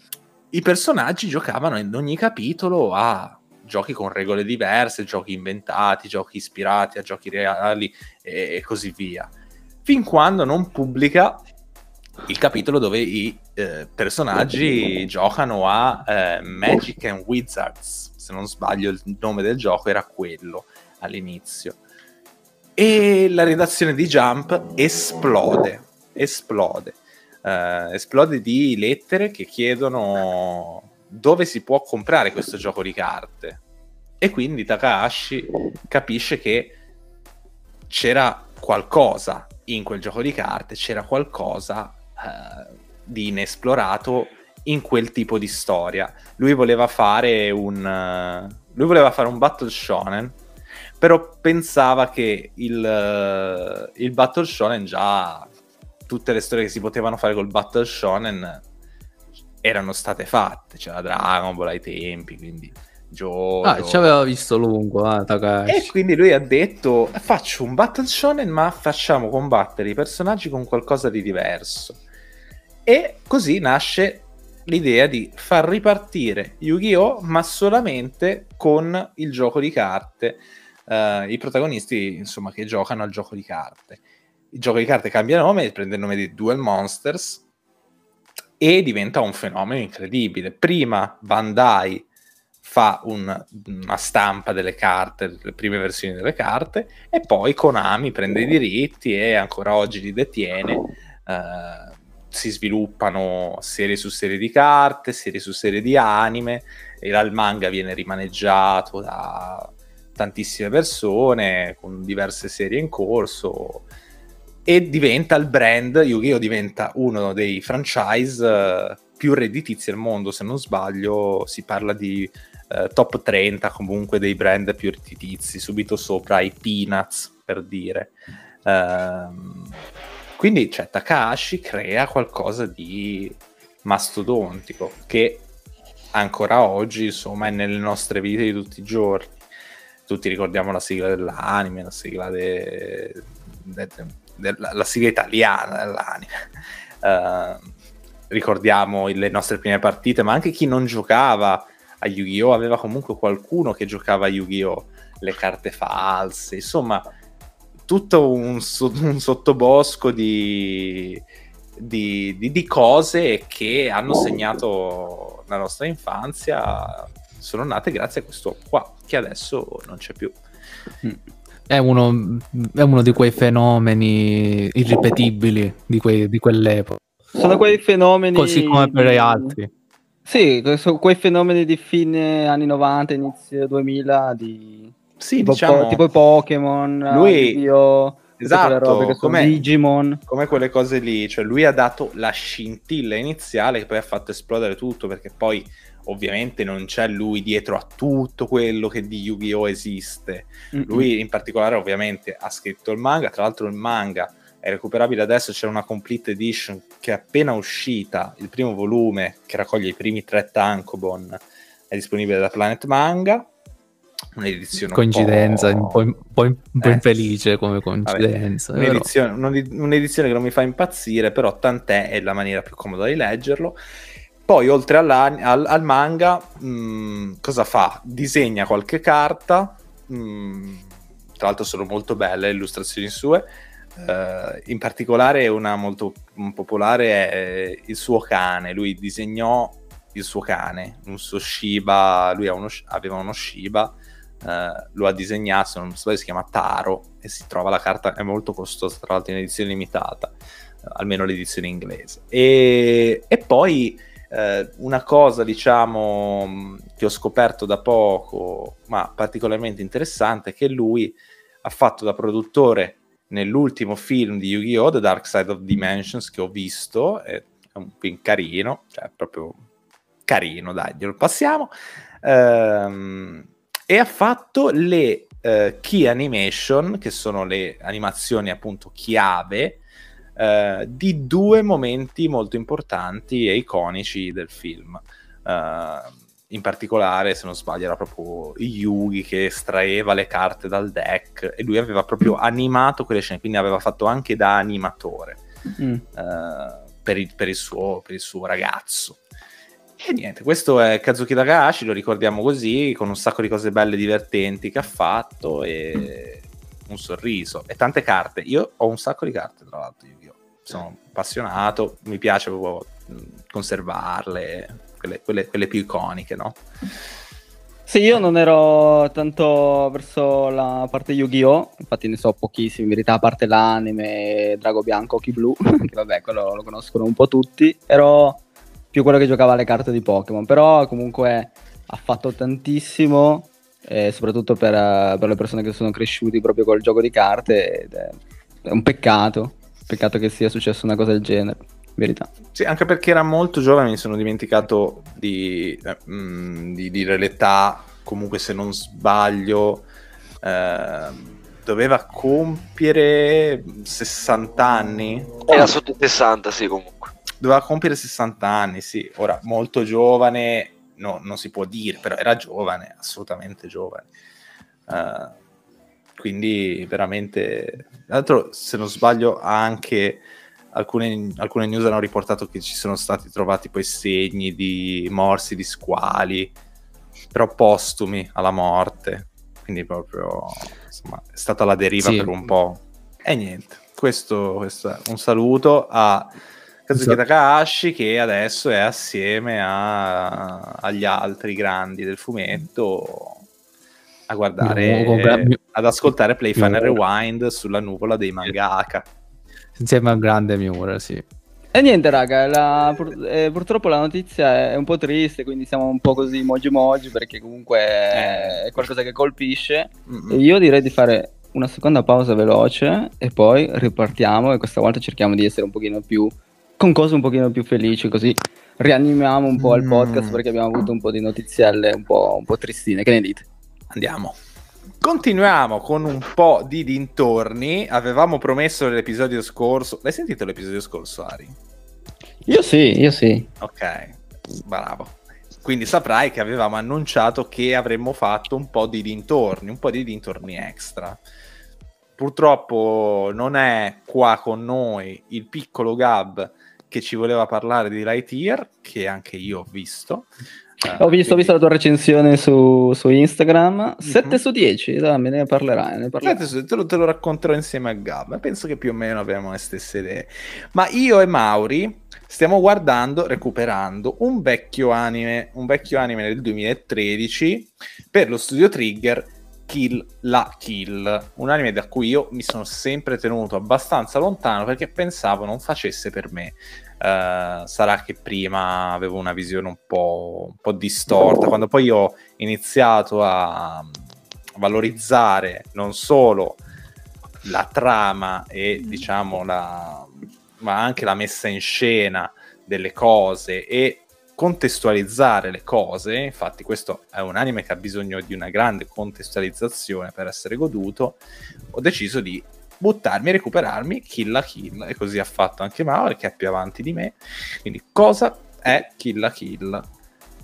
i personaggi giocavano in ogni capitolo a giochi con regole diverse, giochi inventati, giochi ispirati a giochi reali e, e così via. Fin quando non pubblica il capitolo dove i eh, personaggi giocano a eh, Magic and Wizards. Se non sbaglio, il nome del gioco era quello all'inizio e la redazione di Jump esplode, esplode, uh, esplode di lettere che chiedono dove si può comprare questo gioco di carte. E quindi Takahashi capisce che c'era qualcosa in quel gioco di carte, c'era qualcosa uh, di inesplorato in quel tipo di storia. Lui voleva fare un, uh, lui voleva fare un battle shonen però pensava che il, uh, il Battle Shonen già tutte le storie che si potevano fare col Battle Shonen erano state fatte, c'era Dragon Ball ai tempi, quindi Jojo. Ah, ci aveva visto lungo, eh, Takashi. E quindi lui ha detto, faccio un Battle Shonen ma facciamo combattere i personaggi con qualcosa di diverso. E così nasce l'idea di far ripartire Yu-Gi-Oh! ma solamente con il gioco di carte uh, i protagonisti insomma, che giocano al gioco di carte. Il gioco di carte cambia nome, prende il nome di Duel Monsters e diventa un fenomeno incredibile. Prima Bandai fa un, una stampa delle carte, le prime versioni delle carte, e poi Konami prende i diritti e ancora oggi li detiene. Uh, si sviluppano serie su serie di carte, serie su serie di anime, e il manga viene rimaneggiato da tantissime persone, con diverse serie in corso, e diventa il brand, Yu-Gi-Oh! diventa uno dei franchise uh, più redditizi al mondo, se non sbaglio, si parla di uh, top 30 comunque dei brand più redditizi, subito sopra i Peanuts, per dire. Uh, quindi cioè, Takahashi crea qualcosa di mastodontico che ancora oggi insomma è nelle nostre vite di tutti i giorni tutti ricordiamo la sigla dell'anime, la sigla, de... De... De... la sigla italiana dell'anime. Uh, ricordiamo le nostre prime partite, ma anche chi non giocava a Yu-Gi-Oh! aveva comunque qualcuno che giocava a Yu-Gi-Oh! Le carte false, insomma, tutto un, un sottobosco di, di, di, di, cose che hanno segnato la nostra infanzia sono nate grazie a questo qua, che adesso non c'è più. È uno, è uno di quei fenomeni irripetibili di, quei, di quell'epoca. Sono quei fenomeni... Così come per gli altri. Sì, sono quei fenomeni di fine anni 90, inizio 2000, di... Sì, tipo, diciamo... po- tipo i Pokémon, lui... Yu-Gi-Oh! Esatto, come Digimon. Come quelle cose lì, cioè lui ha dato la scintilla iniziale che poi ha fatto esplodere tutto perché poi ovviamente non c'è lui dietro a tutto quello che di Yu-Gi-Oh! esiste. Mm-hmm. Lui in particolare ovviamente ha scritto il manga, tra l'altro il manga è recuperabile adesso, c'è una complete edition che è appena uscita, il primo volume che raccoglie i primi tre tankobon è disponibile da Planet Manga. Un'edizione coincidenza, un po', un po', un po eh. infelice come coincidenza. Vabbè, un'edizione, un'edizione che non mi fa impazzire, però tant'è, è la maniera più comoda di leggerlo. Poi, oltre al, al, manga, mh, mm, cosa fa? Disegna qualche carta, mh, mm, tra l'altro sono molto belle le illustrazioni sue, Eh, in particolare una molto popolare è il suo cane, lui disegnò il suo cane, un suo Shiba, lui uno, aveva uno Shiba, eh, lo ha disegnato, se non sbaglio si chiama Taro e si trova la carta, è molto costosa tra l'altro in edizione limitata, eh, almeno l'edizione inglese. E, e poi eh, una cosa diciamo che ho scoperto da poco, ma particolarmente interessante, è che lui ha fatto da produttore nell'ultimo film di Yu-Gi-Oh! The Dark Side of Dimensions che ho visto, è un film carino, cioè proprio carino, dai, glielo passiamo, ehm, e ha fatto le eh, key animation, che sono le animazioni appunto chiave, eh, di due momenti molto importanti e iconici del film. Uh, in particolare, se non sbaglio, era proprio Yugi che estraeva le carte dal deck e lui aveva proprio animato quelle scene, quindi aveva fatto anche da animatore mm. uh, per, il, per, il suo, per, il, suo, ragazzo. E niente, questo è Kazuki Dagashi, lo ricordiamo così, con un sacco di cose belle e divertenti che ha fatto e un sorriso e tante carte. Io ho un sacco di carte, tra l'altro, yu Sono appassionato, mi piace proprio conservarle, quelle, quelle, quelle più iconiche, no? Sì, io non ero tanto verso la parte Yu-Gi-Oh! Infatti ne so pochissimi, in verità, a parte l'anime Drago Bianco, Occhi Blu, che vabbè, quello lo conoscono un po' tutti. Ero più quello che giocava alle carte di Pokémon, però comunque ha fatto tantissimo, eh, soprattutto per, per, le persone che sono cresciuti proprio col gioco di carte, ed è, è un peccato, peccato che sia successo una cosa del genere verità. Sì, anche perché era molto giovane, mi sono dimenticato di, eh, mh, mm, di dire l'età, comunque se non sbaglio, eh, doveva compiere 60 anni. Era sotto i 60, sì, comunque. Doveva compiere 60 anni, sì. Ora, molto giovane, no, non si può dire, però era giovane, assolutamente giovane. Uh, quindi veramente... Tra l'altro, se non sbaglio, ha anche alcune, alcune, news hanno riportato che ci sono stati trovati poi segni di morsi di squali, però postumi alla morte. Quindi proprio insomma, è stata la deriva sì. per un po'. E niente, questo, questo è un saluto a Kazuki esatto. Takahashi che adesso è assieme a, agli altri grandi del fumetto a guardare, no, ad ascoltare Play Fun no. Rewind sulla nuvola dei mangaka. Insieme al grande Miura, sì. E niente, raga, la, pur, eh, purtroppo la notizia è un po' triste, quindi siamo un po' così moji moji perché comunque è, è qualcosa che colpisce. Mm-hmm. E io direi di fare una seconda pausa veloce e poi ripartiamo e questa volta cerchiamo di essere un pochino più con cose un pochino più felici, così rianimiamo un po' il mm. podcast perché abbiamo avuto un po' di notizielle un po', un po tristine. Che ne dite? Andiamo. Continuiamo con un po' di dintorni. Avevamo promesso nell'episodio scorso. L'hai sentito l'episodio scorso, Ari? Io sì, io sì. Ok, bravo. Quindi saprai che avevamo annunciato che avremmo fatto un po' di dintorni, un po' di dintorni extra. Purtroppo non è qua con noi il piccolo Gab che ci voleva parlare di Lightyear, che anche io ho visto. Uh, ho, visto, quindi... ho, visto, la tua recensione su, su Instagram, mm-hmm. 7 su 10, dai, me ne parlerai. Ne parlerai. Su, te, lo, te, lo, racconterò insieme a Gab, penso che più o meno abbiamo le stesse idee. Ma io e Mauri stiamo guardando, recuperando un vecchio anime, un vecchio anime del 2013 per lo studio Trigger Kill la Kill, un anime da cui io mi sono sempre tenuto abbastanza lontano perché pensavo non facesse per me. Uh, sarà che prima avevo una visione un po', un po', distorta. Quando poi ho iniziato a valorizzare non solo la trama e diciamo la, ma anche la messa in scena delle cose e contestualizzare le cose, infatti questo è un anime che ha bisogno di una grande contestualizzazione per essere goduto, ho deciso di buttarmi e recuperarmi Kill la Kill e così ha fatto anche Mauro che è più avanti di me quindi cosa è Kill la Kill?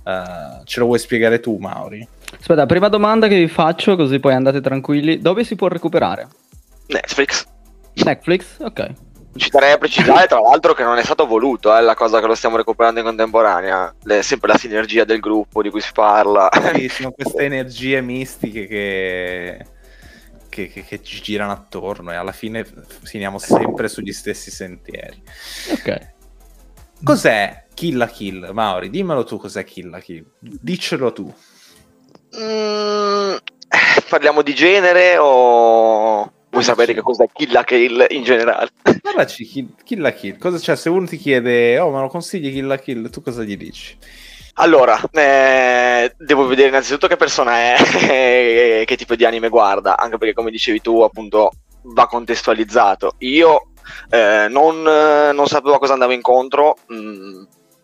Uh, ce lo vuoi spiegare tu Mauri? Aspetta, prima domanda che vi faccio così poi andate tranquilli dove si può recuperare? Netflix Netflix? Ok ci darei a precisare tra l'altro che non è stato voluto eh, la cosa che lo stiamo recuperando in contemporanea è sempre la sinergia del gruppo di cui si parla sì, sono queste energie mistiche che che, che- che ci girano attorno e alla fine finiamo sempre sugli stessi sentieri. Ok. Cos'è Kill la Kill? Mauri, dimmelo tu cos'è Kill la Kill. Diccelo tu. Mm, parliamo di genere o vuoi sapere che cos'è Kill la Kill in generale? Parlaci Kill, Kill la Kill. Cosa c'è? Se uno ti chiede, oh, ma lo consigli Kill la Kill, tu cosa gli dici? Allora, eh, devo vedere innanzitutto che persona è e che tipo di anime guarda, anche perché come dicevi tu, appunto, va contestualizzato. Io eh, non, non sapevo a cosa andavo incontro, mm,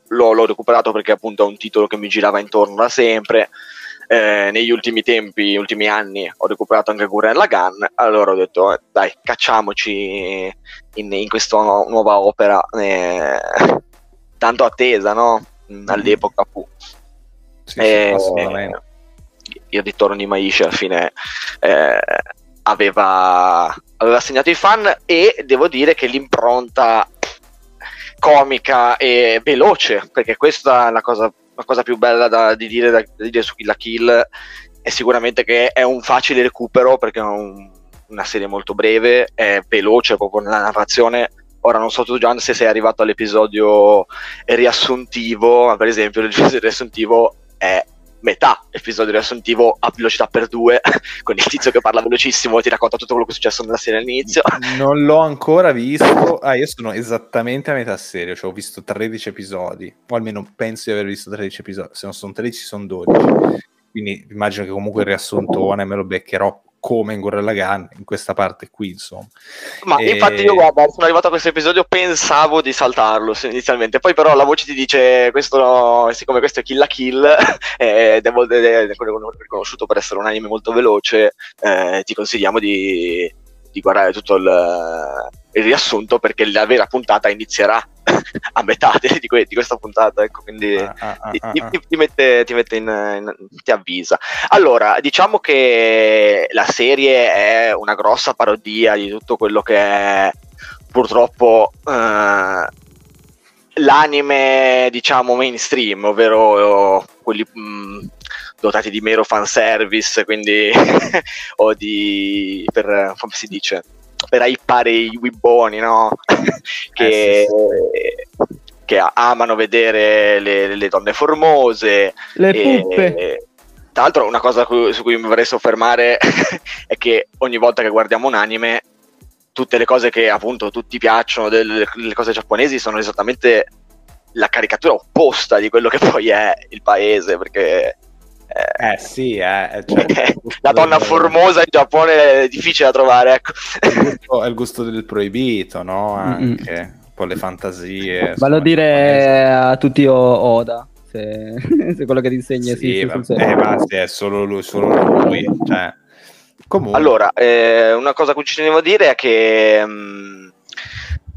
l'ho, l'ho recuperato perché appunto è un titolo che mi girava intorno da sempre. Eh, negli ultimi tempi, ultimi anni, ho recuperato anche Gurren Lagann, allora ho detto, eh, dai, cacciamoci in, in questa nu- nuova opera, eh, tanto attesa, no? Mm, All'epoca fu. Sì, sì, Eh, il ritorno di Maisha alla fine eh, aveva, aveva segnato i fan e devo dire che l'impronta comica e veloce, perché questa è la cosa, la cosa più bella da, di, dire, da, di dire su Kill la Kill, è sicuramente che è un facile recupero perché è un- una serie molto breve, è veloce proprio nella narrazione. Ora non so tu Gian se sei arrivato all'episodio riassuntivo, ma per esempio l'episodio riassuntivo è metà episodio riassuntivo a velocità per due, con il tizio che parla velocissimo e ti racconta tutto quello che è successo nella serie all'inizio. Non l'ho ancora visto. Ah, io sono esattamente a metà serie, cioè ho visto 13 episodi, o almeno penso di aver visto 13 episodi. Se non sono 13, sono 12. Quindi immagino che comunque il riassunto me lo beccherò come in Gurren Lagann, in questa parte qui, insomma. Ma E- infatti io guarda, sono arrivato a questo episodio, pensavo di saltarlo inizialmente, poi però la voce ti dice, questo, siccome questo è Kill la Kill, ed è riconosciuto per essere un anime molto veloce, eh, ti consigliamo di, di guardare tutto il, il riassunto perché la vera puntata inizierà a metà di, que- di questa puntata, ecco, quindi Ah, ah, ah, ti, ah, ti- ah. ti- mette, ti mette in, in- ti avvisa. Allora, diciamo che la serie è una grossa parodia di tutto quello che è purtroppo eh, l'anime, diciamo, mainstream, ovvero eh, quelli mh, dotati di mero fanservice, quindi o di per come si dice per hypare i wibboni, no? che, che amano vedere le, le donne formose, Le e- puppe. tra l'altro, una cosa su cui mi vorrei soffermare è che ogni volta che guardiamo un anime, tutte le cose che appunto tutti piacciono, delle le cose giapponesi, sono esattamente la caricatura opposta di quello che poi è il paese, perché eh, Eh sì, eh, cioè, la donna formosa in Giappone è difficile da trovare, ecco. il gusto- è il gusto del proibito, no? Anche un po' le fantasie. Vallo a dire a tutti o- Oda, se, se quello che ti insegna Sì, sì, sì, eh, ma sì, è solo lui, solo lui. Cioè, comunque, Allora, eh, una cosa che ci tenevo a dire è che, mh,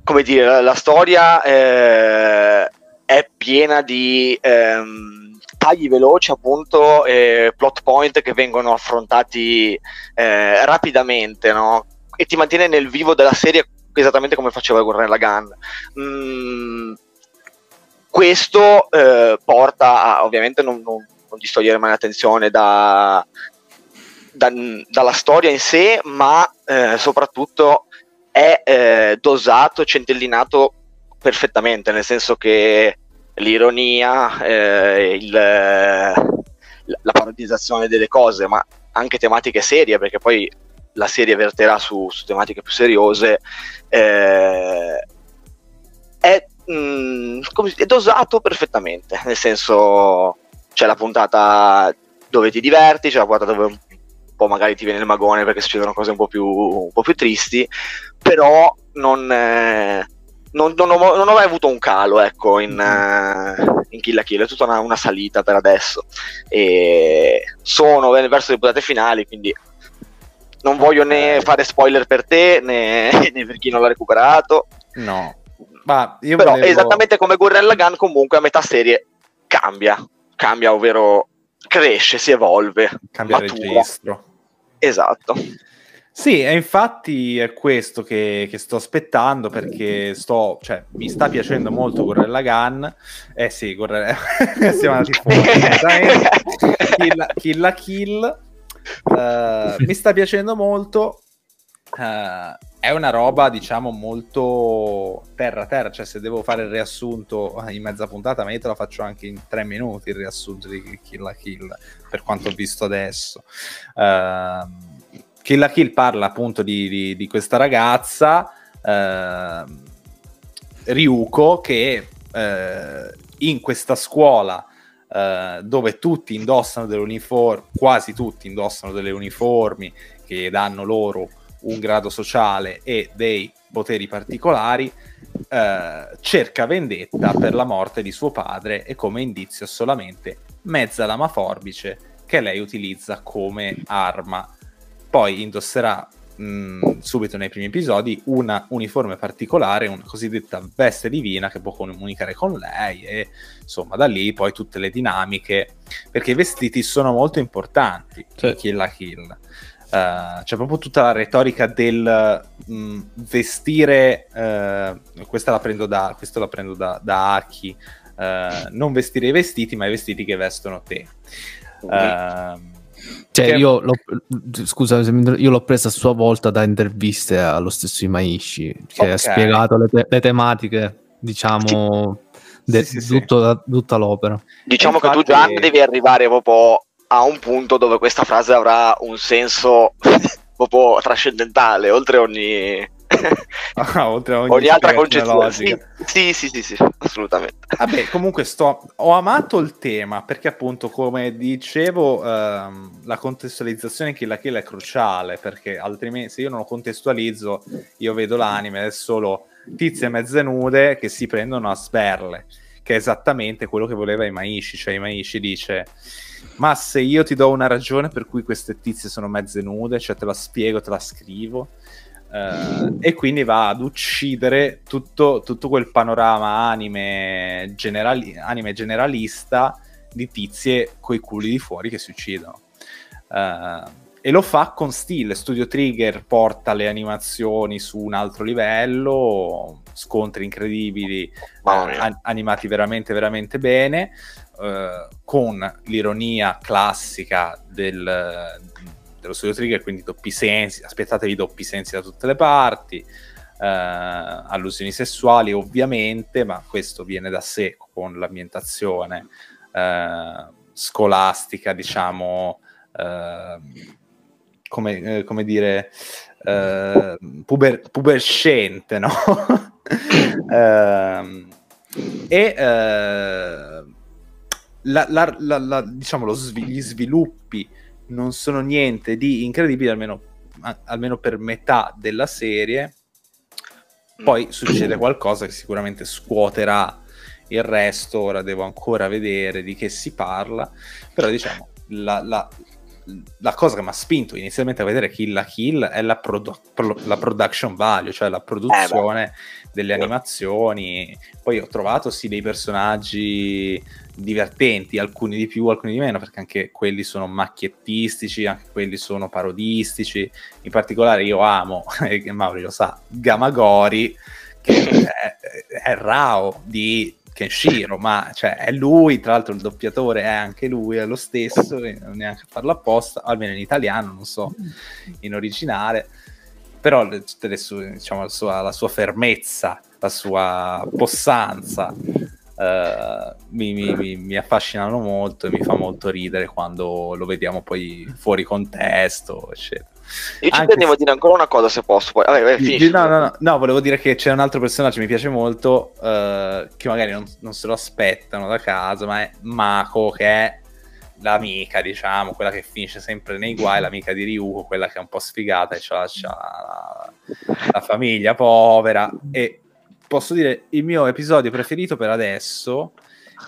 come dire, la, la storia eh, è piena di ehm, tagli veloci, appunto, e plot point che vengono affrontati eh, rapidamente, no? E ti mantiene nel vivo della serie esattamente come faceva Gurren Lagann. Mm, questo eh, porta a, ovviamente, non, non, non distogliere mai l'attenzione da, da- dalla storia in sé, ma eh, soprattutto è eh, dosato, centellinato perfettamente, nel senso che l'ironia, eh, il- la parodizzazione delle cose, ma anche tematiche serie, perché poi la serie verterà su, su tematiche più seriose, eh, è, mm, come si- è dosato perfettamente, nel senso c'è la puntata dove ti diverti, c'è la puntata dove un po' magari ti viene il magone perché succedono cose un po' più, un po' più tristi, però non, eh, non, non ho, non ho mai avuto un calo ecco, in, eh, in Kill la Kill, è tutta una, una salita per adesso. E sono verso le puntate finali, quindi non voglio né Eh. fare spoiler per te né, né per chi non l'ha recuperato. no. Ma io Però volevo... esattamente come Gurren Lagann comunque a metà serie cambia, cambia ovvero cresce, si evolve, cambia matura. registro. Esatto. Sì, e infatti è questo che, che sto aspettando perché sto, cioè, mi sta piacendo molto Gurren Lagann. Eh sì, Gurren... siamo kill, kill la kill. Eh, mi sta piacendo molto, uh, è una roba, diciamo, molto terra-terra. Cioè, se devo fare il riassunto in mezza puntata, ma io te lo faccio anche in tre minuti il riassunto di Kill la Kill, per quanto ho visto adesso. Uh, Kill la Kill parla appunto di, di, di questa ragazza, uh, Ryuko, che uh, in questa scuola Uh, dove tutti indossano delle uniformi, quasi tutti indossano delle uniformi che danno loro un grado sociale e dei poteri particolari, eh, cerca vendetta per la morte di suo padre e come indizio solamente mezza lama forbice che lei utilizza come arma. Poi indosserà mh, subito nei primi episodi una uniforme particolare, una cosiddetta veste divina che può comunicare con lei e insomma da lì poi tutte le dinamiche, perché i vestiti sono molto importanti, Sì. kill la kill. Uh, c'è proprio tutta la retorica del mh, vestire, uh, questa la prendo da, questo la prendo da, da Aki, uh, non vestire i vestiti, ma i vestiti che vestono te. Uh, Cioè, che- io l'ho, scusa, io l'ho presa a sua volta da interviste allo stesso Imaishi, che Ok. ha spiegato le, te- le tematiche, diciamo, de- Sì, sì, sì. tutto- tutta l'opera. Diciamo che tu Infatti- Gian devi arrivare proprio a un punto dove questa frase avrà un senso proprio trascendentale, oltre ogni, ah, oltre a ogni, ogni altra concezione. Sì, sì, sì, sì, sì, assolutamente. Vabbè, comunque sto, ho amato il tema perché appunto come dicevo ehm, la contestualizzazione in Kill la Kill è cruciale perché altrimenti se io non lo contestualizzo io vedo l'anime è solo tizie mezze nude che si prendono a sberle che è esattamente quello che voleva Imaishi cioè Imaishi dice ma se io ti do una ragione per cui queste tizie sono mezze nude cioè te la spiego, te la scrivo eh, e quindi va ad uccidere tutto, tutto quel panorama anime, generali- anime generalista di tizie coi culi di fuori che si uccidono. Eh, e lo fa con stile. Studio Trigger porta le animazioni su un altro livello, scontri incredibili, mia. an- animati veramente, veramente bene, eh, con l'ironia classica del, dello studio Trigger, quindi doppi sensi, aspettatevi doppi sensi da tutte le parti, eh, allusioni sessuali ovviamente, ma questo viene da sé con l'ambientazione eh, scolastica, diciamo, eh, come, eh, come dire, eh, puber- puberscente, no? Ehm, e eh, la- la- la- diciamo lo svi- gli sviluppi non sono niente di incredibile, almeno, a- almeno per metà della serie. Poi succede qualcosa che sicuramente scuoterà il resto. Ora devo ancora vedere di che si parla. Però, diciamo, la, la- la cosa che mi ha spinto inizialmente a vedere Kill la Kill è la, produ- pro- la production value, cioè la produzione delle animazioni. Poi ho trovato sì dei personaggi divertenti, alcuni di più, alcuni di meno, perché anche quelli sono macchiettistici, anche quelli sono parodistici. In particolare io amo, e Mauri lo sa, Gamagori, che è, è Rao di Kenshiro, ma cioè, è lui, tra l'altro il doppiatore è anche lui, è lo stesso, neanche a farlo apposta, almeno in italiano, non so, in originale. Però le- tutte le sue, diciamo, la sua, la sua fermezza, la sua possanza, eh, mi, mi- mi- affascinano molto e mi fa molto ridere quando lo vediamo poi fuori contesto, eccetera. Io ci Anche tenevo a se- dire ancora una cosa se posso. Poi, vabbè, vai, finisci. No, no, no, no, volevo dire che c'è un altro personaggio che mi piace molto, eh, che magari non, non se lo aspettano da casa, ma è Mako, che è l'amica, diciamo, quella che finisce sempre nei guai, l'amica di Ryuko, quella che è un po' sfigata e c'ha, c'ha la, la famiglia povera. E posso dire, il mio episodio preferito per adesso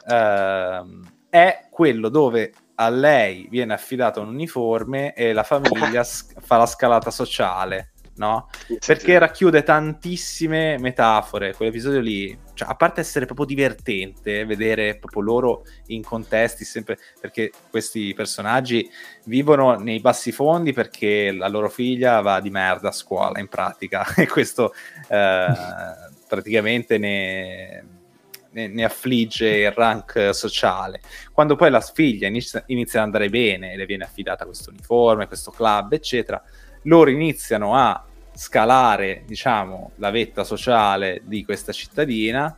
ehm, è quello dove a lei viene affidato un uniforme e la famiglia s- fa la scalata sociale, no? Sì, Perché sì. racchiude tantissime metafore, quell'episodio lì, cioè, a parte essere proprio divertente, vedere proprio loro in contesti sempre, perché questi personaggi vivono nei bassi fondi perché la loro figlia va di merda a scuola in pratica e questo eh, praticamente ne, ne- ne affligge il rank sociale. Quando poi la figlia inizia, inizia ad andare bene le viene affidata questo uniforme, questo club, eccetera, loro iniziano a scalare, diciamo, la vetta sociale di questa cittadina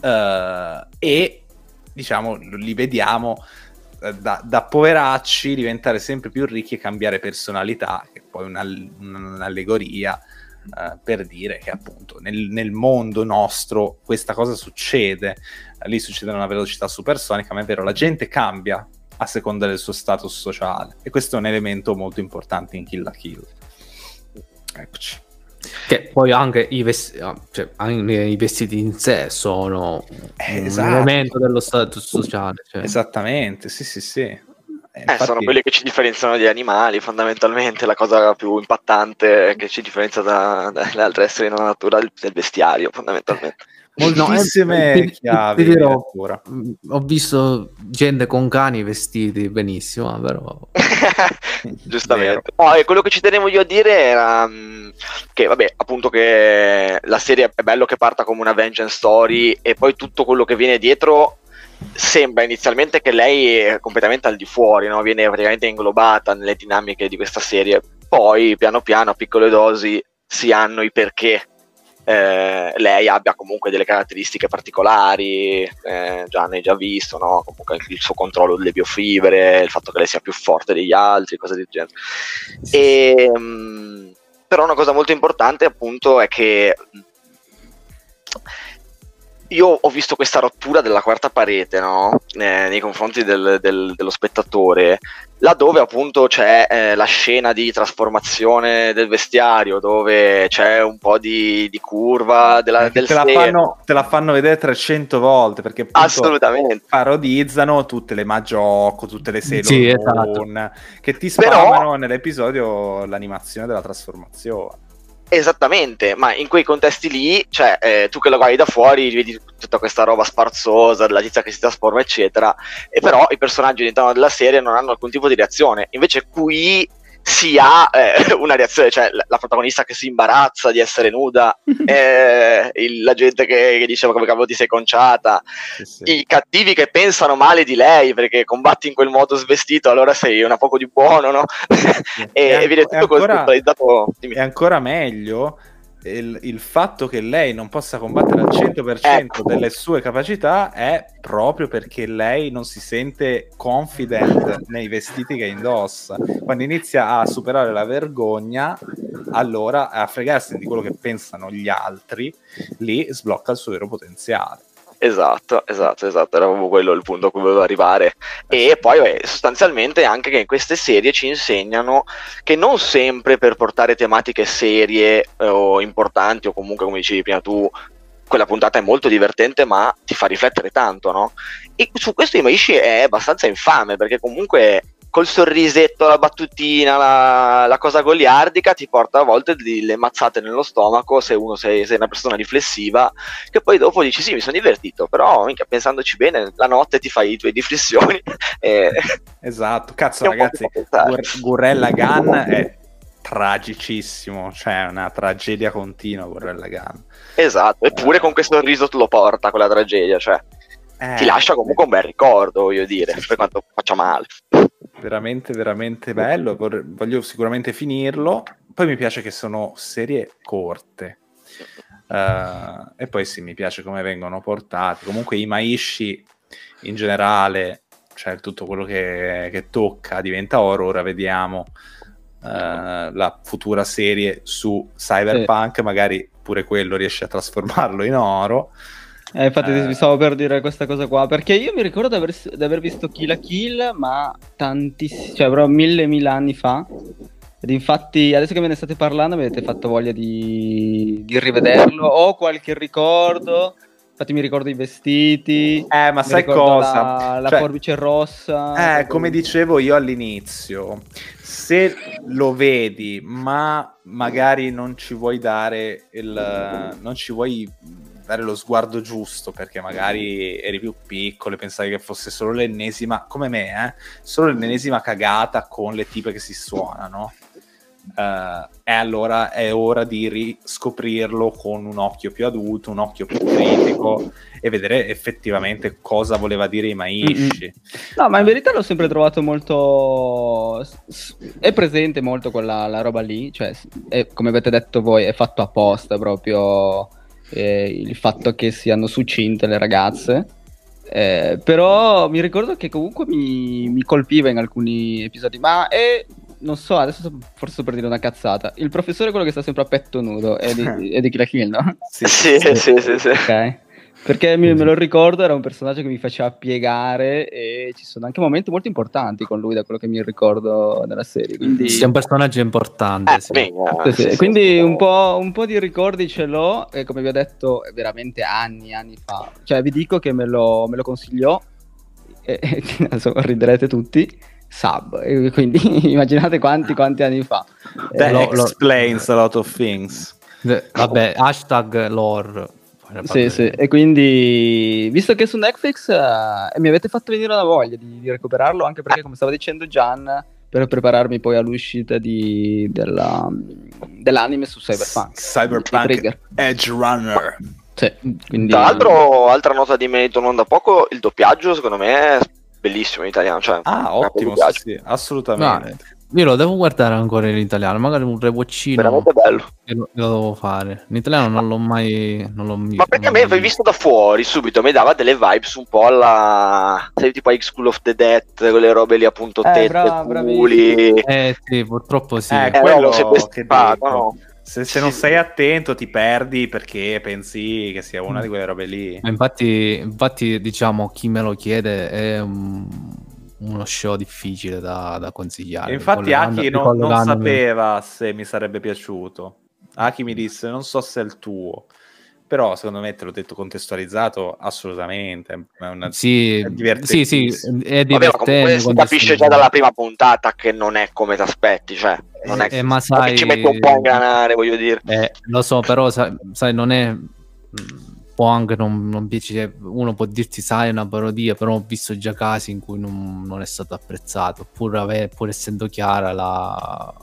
eh, e, diciamo, li vediamo eh, da, da, poveracci diventare sempre più ricchi e cambiare personalità, che è poi una, un'allegoria uh, per dire che appunto nel, nel, mondo nostro questa cosa succede, lì succede a una velocità supersonica, ma è vero, la gente cambia a seconda del suo status sociale e questo è un elemento molto importante in Kill la Kill. Eccoci. Che poi anche i, vesti- ah, cioè, anche i vestiti in sé sono eh, esatto. un elemento dello status sociale. Cioè. Esattamente, sì, sì, sì. Eh, infatti... sono quelli che ci differenziano dagli animali, fondamentalmente la cosa più impattante che ci differenzia da, dalle altre esseri nella natura è il vestiario, fondamentalmente. Moltissime no, chiavi. Ti dirò, ho visto gente con cani vestiti benissimo, però... Giustamente. No, quello che ci tenevo io a dire era che, vabbè, appunto che la serie è bello che parta come una vengeance story e poi tutto quello che viene dietro sembra inizialmente che lei è completamente al di fuori, no? viene praticamente inglobata nelle dinamiche di questa serie. Poi, piano piano, a piccole dosi, si hanno i perché eh, lei abbia comunque delle caratteristiche particolari, eh, già ne hai già visto, no? comunque il suo controllo delle biofibre, il fatto che lei sia più forte degli altri, cose del genere. E, mh, mm, però una cosa molto importante appunto è che io ho visto questa rottura della quarta parete no? eh, nei confronti del, del, dello spettatore, laddove appunto c'è eh, la scena di trasformazione del vestiario, dove c'è un po' di, di curva della, del te la, fanno, te la, fanno, vedere 300 volte perché assolutamente parodizzano tutte le Magiocco, tutte le Sailor sì, esatto. che ti spammano Però... nell'episodio l'animazione della trasformazione. Esattamente, ma in quei contesti lì, cioè, eh, tu che lo guardi da fuori, vedi tutta questa roba sparzosa, della tizia che si trasforma, eccetera, e però i personaggi all'interno della serie non hanno alcun tipo di reazione. Invece qui si ha eh, una reazione, cioè la protagonista che si imbarazza di essere nuda, eh, il, la gente che, che dice come cavolo ti sei conciata, sì, sì. i cattivi che pensano male di lei perché combatti in quel modo svestito, allora sei una poco di buono, no? E, e viene tutto ancora, È ancora meglio il, il, fatto che lei non possa combattere al 100% ecco. delle sue capacità è proprio perché lei non si sente confident nei vestiti che indossa. Quando inizia a superare la vergogna, allora a fregarsi di quello che pensano gli altri, lì sblocca il suo vero potenziale. Esatto, esatto, esatto, era proprio quello il punto a cui volevo arrivare. E poi beh, sostanzialmente anche che in queste serie ci insegnano che non sempre per portare tematiche serie eh, o importanti o comunque come dicevi prima tu quella puntata è molto divertente ma ti fa riflettere tanto, no? E su questo Imaishi è abbastanza infame perché comunque col sorrisetto, la battutina, la, la, cosa goliardica ti porta a volte delle mazzate nello stomaco se uno sei, sei, una persona riflessiva che poi dopo dici sì mi sono divertito però minchia, pensandoci bene la notte ti fai i tuoi riflessioni e... esatto cazzo ragazzi Gur- Gurrella Gun è tragicissimo cioè una tragedia continua Gurrella Gun esatto eppure eh. con questo riso lo porta quella tragedia cioè eh. ti lascia comunque un bel ricordo voglio dire per quanto faccia male veramente, veramente bello. Voglio sicuramente finirlo. Poi mi piace che sono serie corte. Uh, e poi sì, mi piace come vengono portati. Comunque i Maishi in generale, cioè tutto quello che, che tocca diventa oro. Ora vediamo uh, la futura serie su Cyberpunk, sì. magari pure quello riesce a trasformarlo in oro. Eh, infatti eh. vi stavo per dire questa cosa qua, perché io mi ricordo di aver, di aver visto Kill la Kill, ma tantissimi, cioè però mille mille anni fa. Ed infatti adesso che me ne state parlando mi avete fatto voglia di, di rivederlo. Ho qualche ricordo, infatti mi ricordo i vestiti. Eh, ma sai cosa? La, la cioè, forbice rossa. Eh, come dicevo io all'inizio, se lo vedi, ma magari non ci vuoi dare il... non ci vuoi dare lo sguardo giusto perché magari eri più piccolo e pensavi che fosse solo l'ennesima, come me, eh, solo l'ennesima cagata con le tipe che si suonano. eh, e allora è ora di riscoprirlo con un occhio più adulto, un occhio più critico e vedere effettivamente cosa voleva dire Imaishi. No, ma in verità l'ho sempre trovato molto... È presente molto quella la roba lì, cioè è, come avete detto voi, è fatto apposta proprio eh, il fatto che siano succinte le ragazze. Eh, però mi ricordo che comunque mi, mi colpiva in alcuni episodi, ma è... Non so, adesso forse sto per dire una cazzata. Il professore è quello che sta sempre a petto nudo, è di, è di Kill la Kill, no? Sì, Sì, sì, sì, sì. Ok. Perché mi- me lo ricordo, era un personaggio che mi faceva piegare e ci sono anche momenti molto importanti con lui, da quello che mi ricordo nella serie. Quindi, Sì, è un personaggio importante. Eh, sì. minchia, Sì, sì. Quindi sì. un, po', un po' di ricordi ce l'ho, e come vi ho detto, veramente anni, anni fa. Cioè, vi dico che me lo, me lo consigliò, e, e adesso riderete tutti, Sub. E quindi immaginate quanti, quanti anni fa. That Eh, lo- lo- explains a lot of things. Vabbè, hashtag lore. Sì, sì, e quindi visto che è su Netflix eh, mi avete fatto venire una voglia di, di recuperarlo, anche perché come stava dicendo Gian, per prepararmi poi all'uscita di- della- dell'anime su Cyberpunk. Cyberpunk. Edge Runner. Sì, quindi... Tra l'altro, altra nota di merito non da poco, il doppiaggio secondo me è bellissimo in italiano. Cioè, Ah, ottimo, sì, sì, assolutamente. Io lo devo guardare ancora in italiano, magari un rewatchino veramente bello. lo, lo devo fare. In italiano non l'ho mai... Non l'ho Ma perché a me, l'ho visto da fuori, subito mi dava delle vibes un po' alla. Sai, tipo High School of the Dead, quelle robe lì appunto Eh, tette, bra- culi. Eh sì, purtroppo sì. Eh, Eh, quello no, se questo che fa, dico. no? Se, se non sei attento ti perdi perché pensi che sia una di quelle robe lì. Ma Infatti, infatti, diciamo, chi me lo chiede è un- uno show difficile da, da consigliare. E infatti Ricollogando- Aki non, non sapeva se mi sarebbe piaciuto. Aki mi disse non so se è il tuo. Però secondo me te l'ho detto contestualizzato assolutamente. È una... Sì, È sì, sì, è Vabbè, ma comunque divertente. si capisce già dalla prima puntata che non è come ti aspetti, cioè, non è Eh, ma sai- ci mette un po' a ingranare, voglio dire. Eh, lo so, però sai, sai, non è... Può anche non, non piacere, uno può dirti sai è una parodia, però ho visto già casi in cui non, non è stato apprezzato, pur, ave- pur essendo chiara la-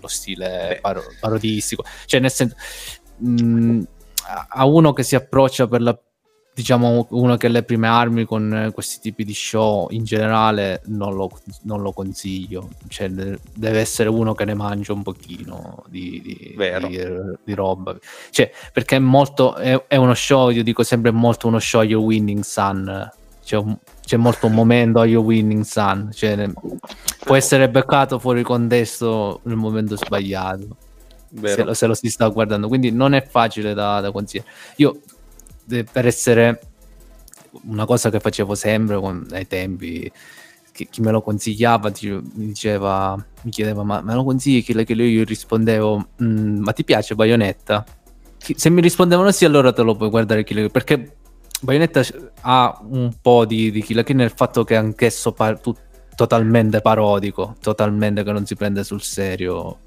lo stile paro- parodistico. Cioè, nel senso, mh, a- a uno che si approccia per la diciamo uno che ha le prime armi con eh, questi tipi di show in generale non lo, non lo consiglio. Cioè de- deve essere uno che ne mangia un pochino di, di, di, di roba. Cioè perché è molto è, è uno show io dico sempre è molto uno show Your Winning Sun. C'è, un- c'è molto un momento a Your Winning Sun. Cioè può essere beccato fuori contesto nel momento sbagliato. Se lo, se lo si sta guardando. Quindi non è facile da, da consigliare. Io per essere una cosa che facevo sempre con- ai tempi chi, chi me lo consigliava ti- mi diceva mi chiedeva ma me lo consigli che che io rispondevo "Mm, ma ti piace Bayonetta? Se mi rispondevano sì allora te lo puoi guardare Kill perché Bayonetta ha un po' di, di Kill nel fatto che anch'esso pa- tu- totalmente parodico totalmente che non si prende sul serio.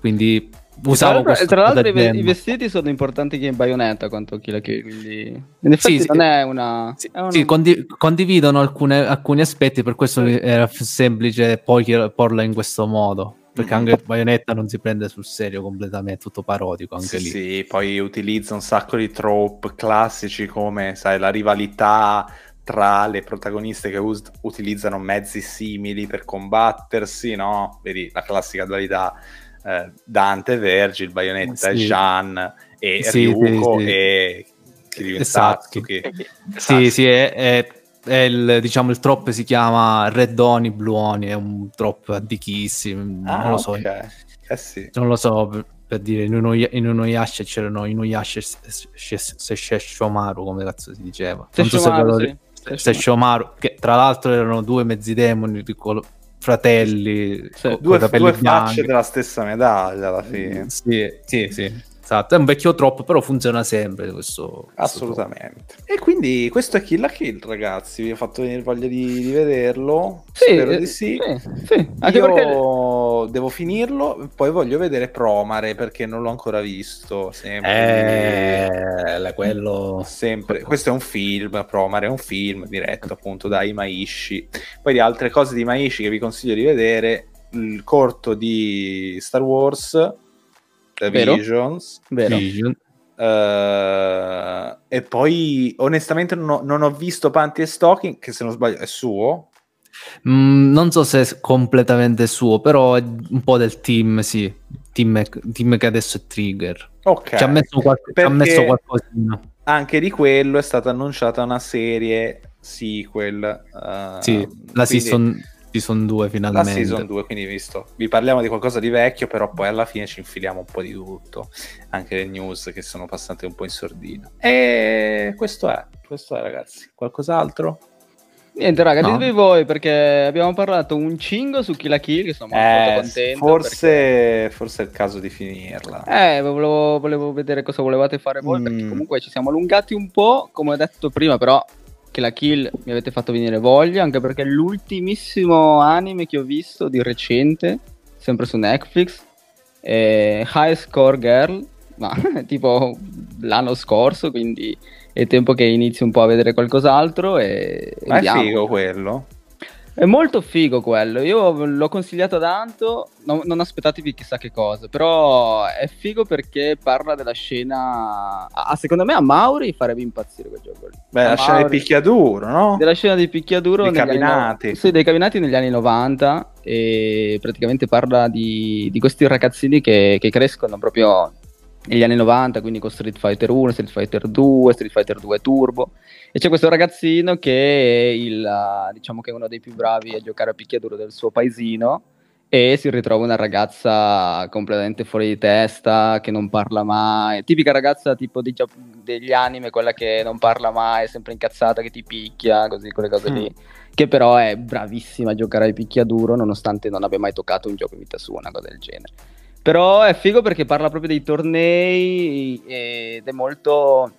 Quindi usavo l'altro, questo tra l'altro i, i vestiti sono importanti che in Bayonetta quanto Kill la Kill, quindi in effetti Sì, sì. non è una... Sì, è una- sì, condi- condividono alcune- alcuni aspetti, per questo era f- semplice poi porla in questo modo. Perché anche Bayonetta non si prende sul serio completamente, tutto parodico anche Sì, lì. sì, poi utilizza un sacco di trope classici come, sai, la rivalità tra le protagoniste che us- utilizzano mezzi simili per combattersi, no? Vedi la classica dualità eh, Dante, Vergil, Bayonetta Sì. Jean e Sì, Ryuko sì, sì. e Kiryu Esatto. Satsuki. Sì, sì, è, è- è il, diciamo, il trop si chiama Red Oni, Blue Oni, è un trop antichissimo, Ah, non lo so. ok. Eh sì. Non lo so, per, per dire, in, uno, in Inuyasha c'erano Inuyasha e Sesshomaru, come cazzo si diceva. Non so se ve Sesshomaru, lo sì. Sesshomaru, che tra l'altro erano due mezzi demoni, fratelli, co- Due, due facce della stessa medaglia alla fine. Sì, sì, sì. Esatto, è un vecchio troppo, però funziona sempre questo. questo Assolutamente. E quindi questo è Kill la Kill, ragazzi. Vi ho fatto venire voglia di, di vederlo. Sì, Spero eh, di sì. sì, sì, Anche Io perché... devo finirlo, poi voglio vedere Promare perché non l'ho ancora visto. Sempre. Eh, quello... Sempre. Questo è un film, Promare è un film diretto appunto da Imaishi. Poi di altre cose di Imaishi che vi consiglio di vedere, il corto di Star Wars, The Vero. Visions, Vero. Vision. eh, e poi onestamente non ho, non ho visto Panty e Stocking, che se non sbaglio è suo. Mm, non so se è completamente suo, però è un po' del team, sì. Team, team che adesso è Trigger. Ok. Ci ha messo, qual- ci ha Perché- messo qualcosina. Anche di quello è stata annunciata una serie sequel. eh, Sì, la quindi- season, season 2 La finalmente. season 2, quindi visto, vi parliamo di qualcosa di vecchio, però poi alla fine ci infiliamo un po' di tutto, anche le news che sono passate un po' in sordina. E questo è, questo è ragazzi. Qualcos'altro? Niente, raga, No. ditemi voi perché abbiamo parlato un cingo su Kill la Kill, che sono molto, molto Eh, contento. forse, forse è il caso di finirla. perché- Eh, volevo, volevo vedere cosa volevate fare voi, perché Mm. comunque ci siamo allungati un po', come ho detto prima, però la Kill mi avete fatto venire voglia, anche perché è l'ultimissimo anime che ho visto di recente, sempre su Netflix, è High Score Girl, ma tipo l'anno scorso, quindi è tempo che inizi un po' a vedere qualcos'altro e Ma è figo quello. È molto figo quello, io l'ho consigliato tanto, no- non aspettatevi chissà che cosa, però è figo perché parla della scena... Ah, secondo me a Mauri farebbe impazzire quel gioco lì. Beh, A la scena di Mauri- picchiaduro, no? Della scena di picchiaduro Dei anni cabinati. no- Sì, dei cabinati negli anni 90 e praticamente parla di, di questi ragazzini che, che crescono proprio negli anni 90, quindi con Street Fighter 1, Street Fighter 2, Street Fighter 2 Turbo. E c'è questo ragazzino che è il, eh, diciamo che è uno dei più bravi a giocare a picchiaduro del suo paesino e si ritrova una ragazza completamente fuori di testa, che non parla mai, tipica ragazza tipo di degli anime, quella che non parla mai, è sempre incazzata, che ti picchia, così, quelle cose lì, che però è bravissima a giocare ai picchiaduro, nonostante non abbia mai toccato un gioco in vita sua, una cosa del genere. Però è figo perché parla proprio dei tornei ed è molto...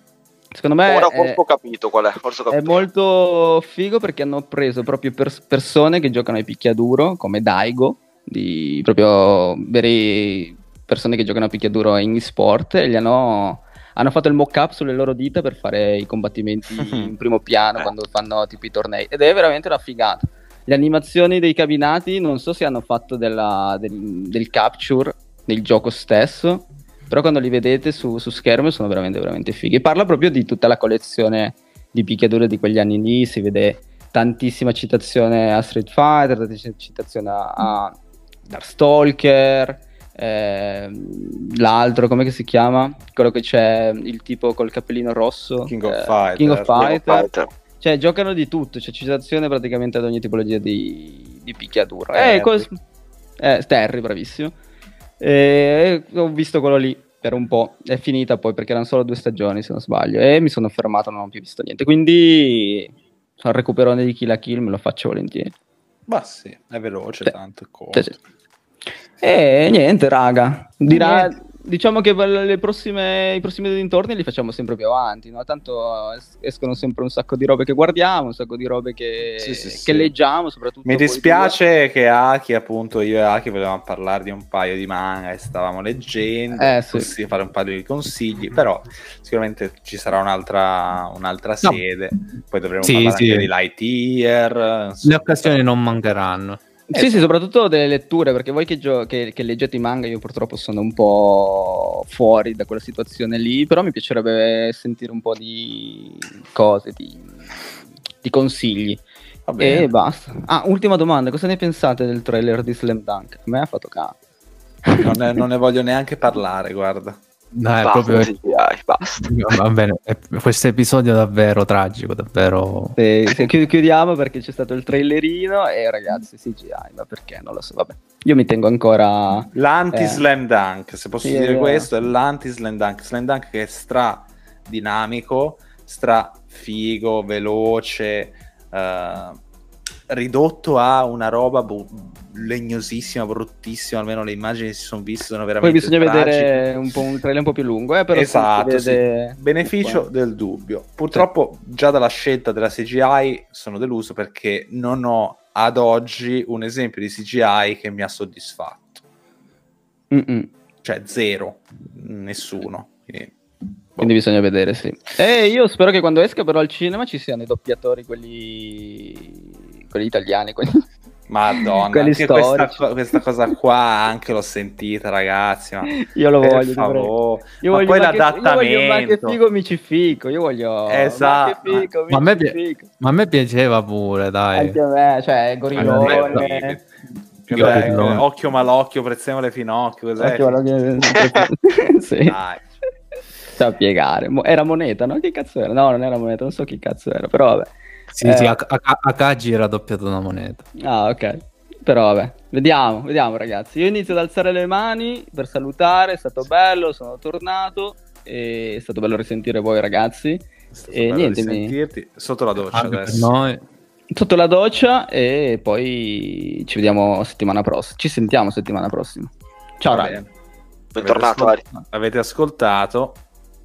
Secondo me Ora è- forse ho capito qual è. Forse ho è capito. molto figo perché hanno preso proprio pers- persone che giocano ai picchiaduro, come Daigo, di proprio veri persone che giocano a picchiaduro in sport e gli hanno, hanno fatto il mock-up sulle loro dita per fare i combattimenti in primo piano Eh. quando fanno tipo i tornei ed è veramente una figata. Le animazioni dei cabinati non so se hanno fatto della- del, del capture del gioco stesso, però quando li vedete su, su schermo sono veramente veramente fighi. Parla proprio di tutta la collezione di picchiadure di quegli anni lì, si vede tantissima citazione a Street Fighter, tantissima citazione a, a Darkstalker, ehm, l'altro, come si chiama? Quello che c'è il tipo col cappellino rosso. King of eh, Fighter. King of Fighter. Fighter. Cioè, giocano di tutto, c'è citazione praticamente ad ogni tipologia di, di picchiaduro. Terry. Eh, cos- eh, Terry, bravissimo. E ho visto quello lì per un po', è finita poi perché erano solo due stagioni se non sbaglio e mi sono fermato, non ho più visto niente. Quindi il recuperone di Kill la Kill me lo faccio volentieri. Ma sì, è veloce, Sì. tanto è corto. Sì, sì. E niente, raga. Dirà, diciamo che prossime, i prossimi dintorni li facciamo sempre più avanti. No? Tanto es- escono sempre un sacco di robe che guardiamo, un sacco di robe che, Sì, sì, che sì. leggiamo. Soprattutto Mi dispiace che Aki, appunto, io e Aki volevamo parlare di un paio di manga e stavamo leggendo, Eh, sì. così fare un paio di consigli, però sicuramente ci sarà un'altra, un'altra No. sede, poi dovremo Sì, parlare sì. anche di Lightyear. Le occasioni non mancheranno. Due. Sì, sì, soprattutto delle letture, perché voi che, gio- che- che leggete i manga, io purtroppo sono un po' fuori da quella situazione lì, però mi piacerebbe sentire un po' di cose, di, di consigli. E basta. Ah, ultima domanda, cosa ne pensate del trailer di Slam Dunk? A me ha fatto capo. Non, non ne voglio neanche parlare, guarda. No, è Basta, proprio... CGI, basta. Va bene, è- questo episodio è davvero tragico, davvero... Chi- chiudiamo perché c'è stato il trailerino e ragazzi CGI, ma perché? Non lo so, vabbè. Io mi tengo ancora... L'anti-slam dunk, se posso Sì, è dire vero. questo, è l'anti-slam dunk. Slam dunk che è stra dinamico, stra figo, veloce, eh, ridotto a una roba bu- legnosissima, bruttissima, almeno le immagini che si sono viste sono Poi veramente bisogna tragiche. vedere un po' un trailer un po' più lungo, eh, però Esatto, sì. vede- beneficio del dubbio. Purtroppo già dalla scelta della CGI sono deluso perché non ho ad oggi un esempio di CGI che mi ha soddisfatto. Mm-mm. Cioè zero, nessuno. Quindi, boh. Quindi bisogna vedere, sì. E io spero che quando esca però al cinema ci siano i doppiatori, quelli, quelli italiani, quelli, Madonna, questa, questa cosa qua anche l'ho sentita, ragazzi. Ma Io lo voglio, favore. Io ma voglio poi ma che- io voglio, ma che l'adattamento. figo mi ci fico, io voglio... Esatto. Ma che Ma a pi-. Ma a me piaceva pure, dai. Anche a me, cioè, gorillone... Allora, quello- eh, occhio malocchio, prezzemole finocchio. Cos'è? Occhio, che- sì. Dai. Sa piegare. Era moneta, no? Che cazzo era? No, non era moneta, non so chi cazzo era, però vabbè. Sì, Eh. sì, Akagi era doppiato da moneta. Ah, ok. Però vabbè, vediamo, vediamo ragazzi. Io inizio ad alzare le mani per salutare, è stato bello, sono tornato e è stato bello risentire voi ragazzi. E niente, mi- sentirti sotto la doccia adesso. noi. Sotto la doccia e poi ci vediamo settimana prossima. Ci sentiamo settimana prossima. Ciao bene. Bentornato, Avete Ari. Avete ascoltato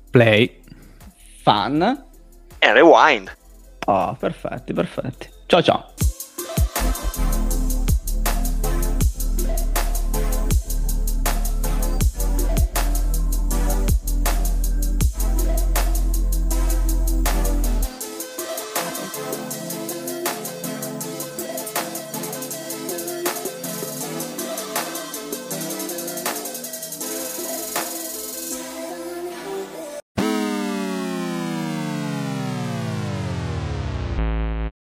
Play. Fan. E rewind. Oh, perfetti, perfetti. Ciao ciao.